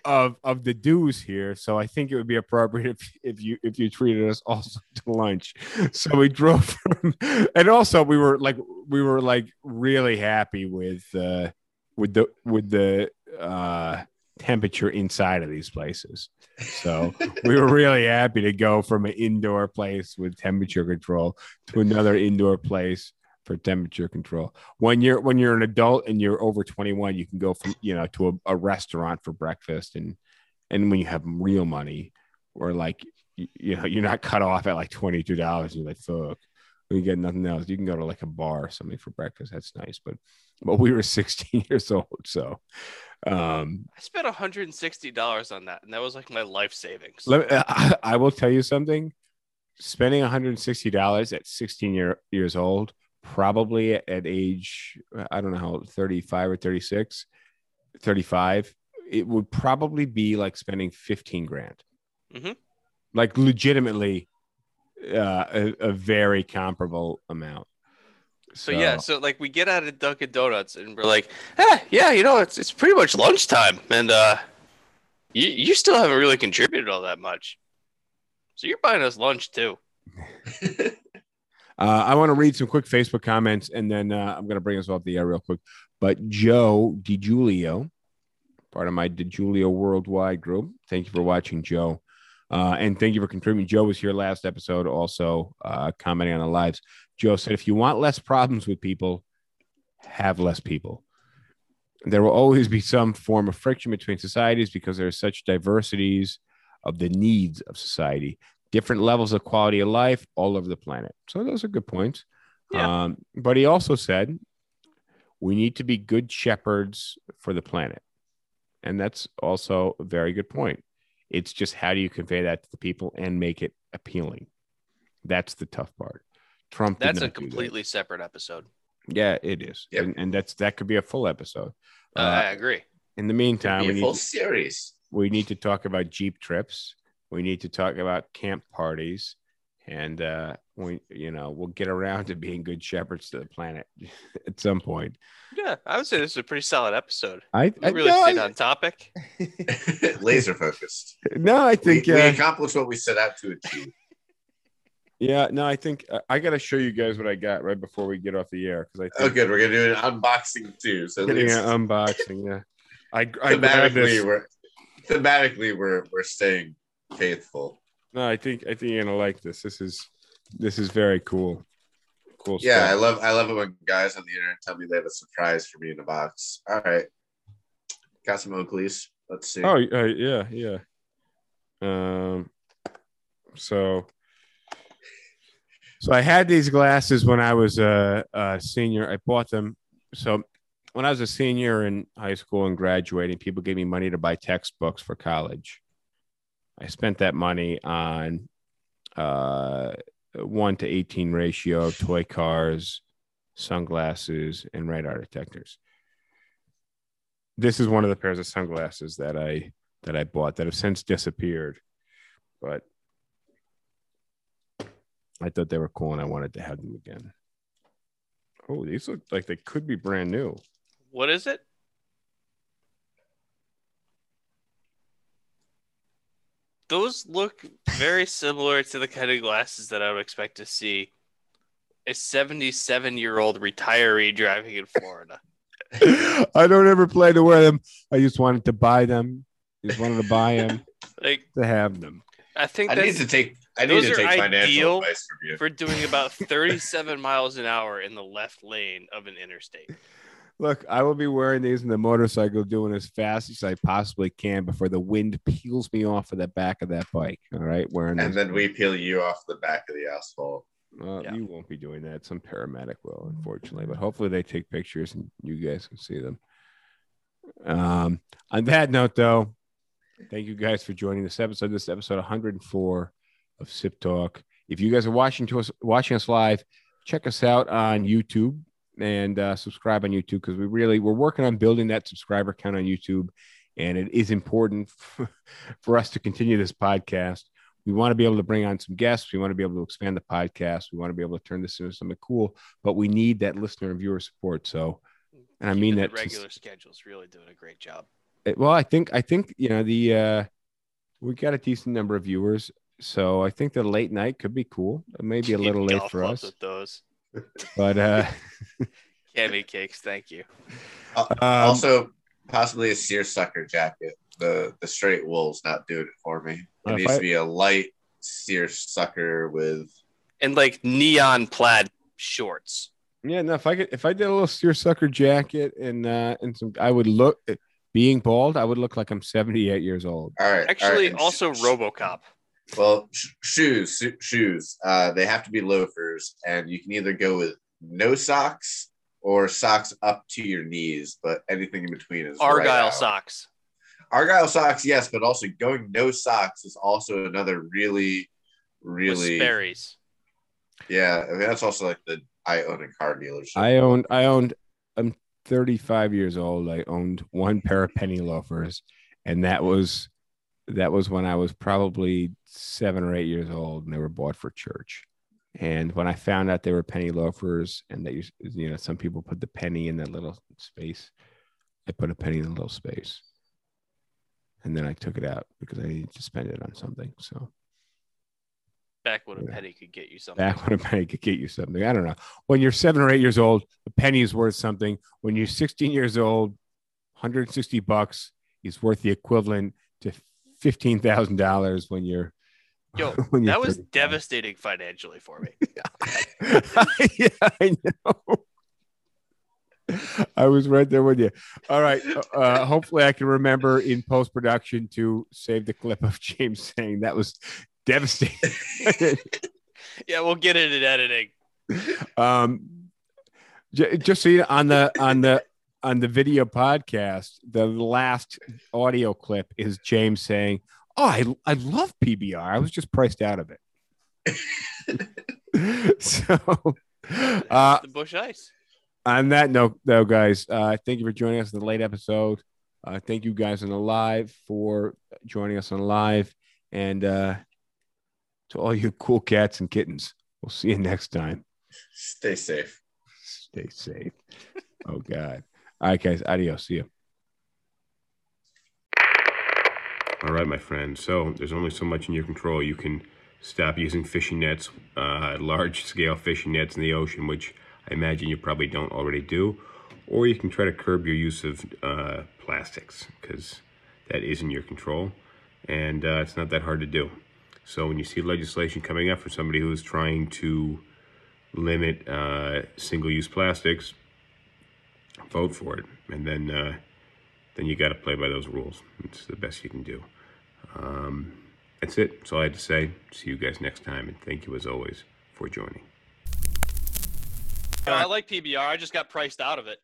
of of the dues here. So I think it would be appropriate if, if you if you treated us also to lunch. So we drove from, and also we were like we were like really happy with uh with the with the uh temperature inside of these places. So we were really happy to go from an indoor place with temperature control to another indoor place for temperature control. When you're when you're an adult and you're over 21, you can go from you know to a, a restaurant for breakfast and and when you have real money or like you, you know you're not cut off at like $22 you're like fuck we get nothing else you can go to like a bar or something for breakfast that's nice but but we were 16 years old so um I spent $160 on that, and that was like my life savings. Let me, I, I will tell you something. Spending $160 at 16 year, years old, probably at, at age, I don't know how, 35 or 36, 35, it would probably be like spending 15 grand. Mhm. Like legitimately uh, a, a very comparable amount. So, yeah, so like we get out of Dunkin' Donuts and we're like, eh, yeah, you know, it's it's pretty much lunchtime, and uh, you you still haven't really contributed all that much, so you're buying us lunch too. Uh, I want to read some quick Facebook comments and then uh, I'm going to bring us off the air real quick. But Joe DiGiulio, part of my DiGiulio Worldwide group, thank you for watching, Joe. Uh, and thank you for contributing. Joe was here last episode, also uh, commenting on the lives. Joe said, if you want less problems with people, have less people. There will always be some form of friction between societies because there are such diversities of the needs of society different levels of quality of life all over the planet. So those are good points. Yeah. Um, but he also said we need to be good shepherds for the planet. and that's also a very good point. It's just how do you convey that to the people and make it appealing? That's the tough part. Trump. That's a not do that. completely separate episode. Yeah, it is, Yep. and, and that's that could be a full episode. Uh, Uh, I agree. in the meantime, be we a need full to, series. we need to talk about jeep trips. We need to talk about camp parties, and uh, we you know we'll get around to being good shepherds to the planet at some point. Yeah, I would say this is a pretty solid episode. I, I really no, stayed I- on topic. Laser focused. no, I think we uh, accomplished what we set out to achieve. yeah, no, I think uh, I got to show you guys what I got right before we get off the air because I Oh, good. We're gonna do an unboxing too. So at getting least an unboxing. Yeah, I I grabbed thematically, this. we're thematically we're we're staying faithful. No, I think I think you're gonna like this. This is this is very cool. Cool Yeah, I love I love it when guys on the internet tell me they have a surprise for me in a box. All right, got some Oakleys. Let's see. Oh, uh, yeah, yeah. Um, so, so I had these glasses when I was a, a senior. I bought them. So when I was a senior in high school and graduating, people gave me money to buy textbooks for college. I spent that money on uh, one to eighteen ratio, toy cars, sunglasses, and radar detectors this is one of the pairs of sunglasses that I that I bought that have since disappeared, but I thought they were cool and I wanted to have them again. Oh, these look like they could be brand new. What is it? Those look very similar to the kind of glasses that I would expect to see a 77 year old retiree driving in Florida. I don't ever plan to wear them. I just wanted to buy them. Just wanted to buy them Like, to have them. I think I need to take I need those to are take financial ideal advice from you. for doing about 37 miles an hour in the left lane of an interstate. Look, I will be wearing these in the motorcycle, doing as fast as I possibly can before the wind peels me off of the back of that bike. All right, wearing And these- then we peel you off the back of the asphalt. Uh, Yeah. You won't be doing that. Some paramedic will, unfortunately, but hopefully they take pictures and you guys can see them. Um, on that note, though, thank you guys for joining this episode. This is episode 104 of Sip Talk. If you guys are watching to us, watching us live, check us out on YouTube and uh, subscribe on YouTube because we really we're working on building that subscriber count on YouTube, and it is important for us to continue this podcast we want to be able to bring on some guests. We want to be able to expand the podcast. We want to be able to turn this into something cool, but we need that listener and viewer support. So, and I mean that the to- regular schedule's really doing a great job. it- well, I think I think you know the uh, we got a decent number of viewers, so I think the late night could be cool. It may be a little late for us, With those but uh, candy cakes, thank you. Uh, Um, also, possibly a seersucker jacket. The the straight wool's not doing it for me. It needs I- to be a light seersucker with And like neon plaid shorts. yeah, no. If I could, if I did a little seersucker jacket and uh, and some, I would look. Being bald, I would look like I'm 78 years old. all right. Actually, right, and also RoboCop. Well, sh- shoes, sho- shoes. Uh, they have to be loafers, and you can either go with no socks or socks up to your knees, but anything in between is Argyle out. socks. Argyle socks, yes, but also going no socks is also another really, With really, Sperry's. yeah. I mean, that's also like the I own a car dealership. I owned. I owned. I'm 35 years old. I owned one pair of penny loafers, and that was that was when I was probably seven or eight years old, and they were bought for church. And when I found out they were penny loafers, and that you you know some people put the penny in that little space, I put a penny in the little space, and then I took it out because I needed to spend it on something. So Back when a Yeah. penny could get you something. back when a penny could get you something. I don't know. When you're seven or eight years old, a penny is worth something. When you're 16 years old, 160 bucks is worth the equivalent to fifteen thousand dollars when you're. Yo, when you're that was 35. devastating financially for me. yeah, I know. I was right there with you. All right. Uh, hopefully, I can remember in post production to save the clip of James saying that was devastating. yeah, we'll get it in editing. um j- just so you know, on the on the on the video podcast, the last audio clip is James saying, "Oh, I I love PBR. I was just priced out of it." so, uh, the Busch Ice. on that note, though, guys, uh, thank you for joining us in the late episode. Uh, thank you guys on the live for joining us on live, and uh, to all you cool cats and kittens, we'll see you next time. Stay safe. Stay safe. oh God. All right, guys. Adios. See you. All right, my friend. So there's only so much in your control. You can stop using fishing nets, uh, large scale fishing nets in the ocean, which I imagine you probably don't already do, or you can try to curb your use of uh, plastics because that is in your control, and uh, it's not that hard to do. So when you see legislation coming up for somebody who is trying to limit uh, single-use plastics, vote for it, and then uh, then you got to play by those rules. It's the best you can do. Um, that's it. That's all I had to say. See you guys next time, and thank you as always for joining. I like PBR. I just got priced out of it.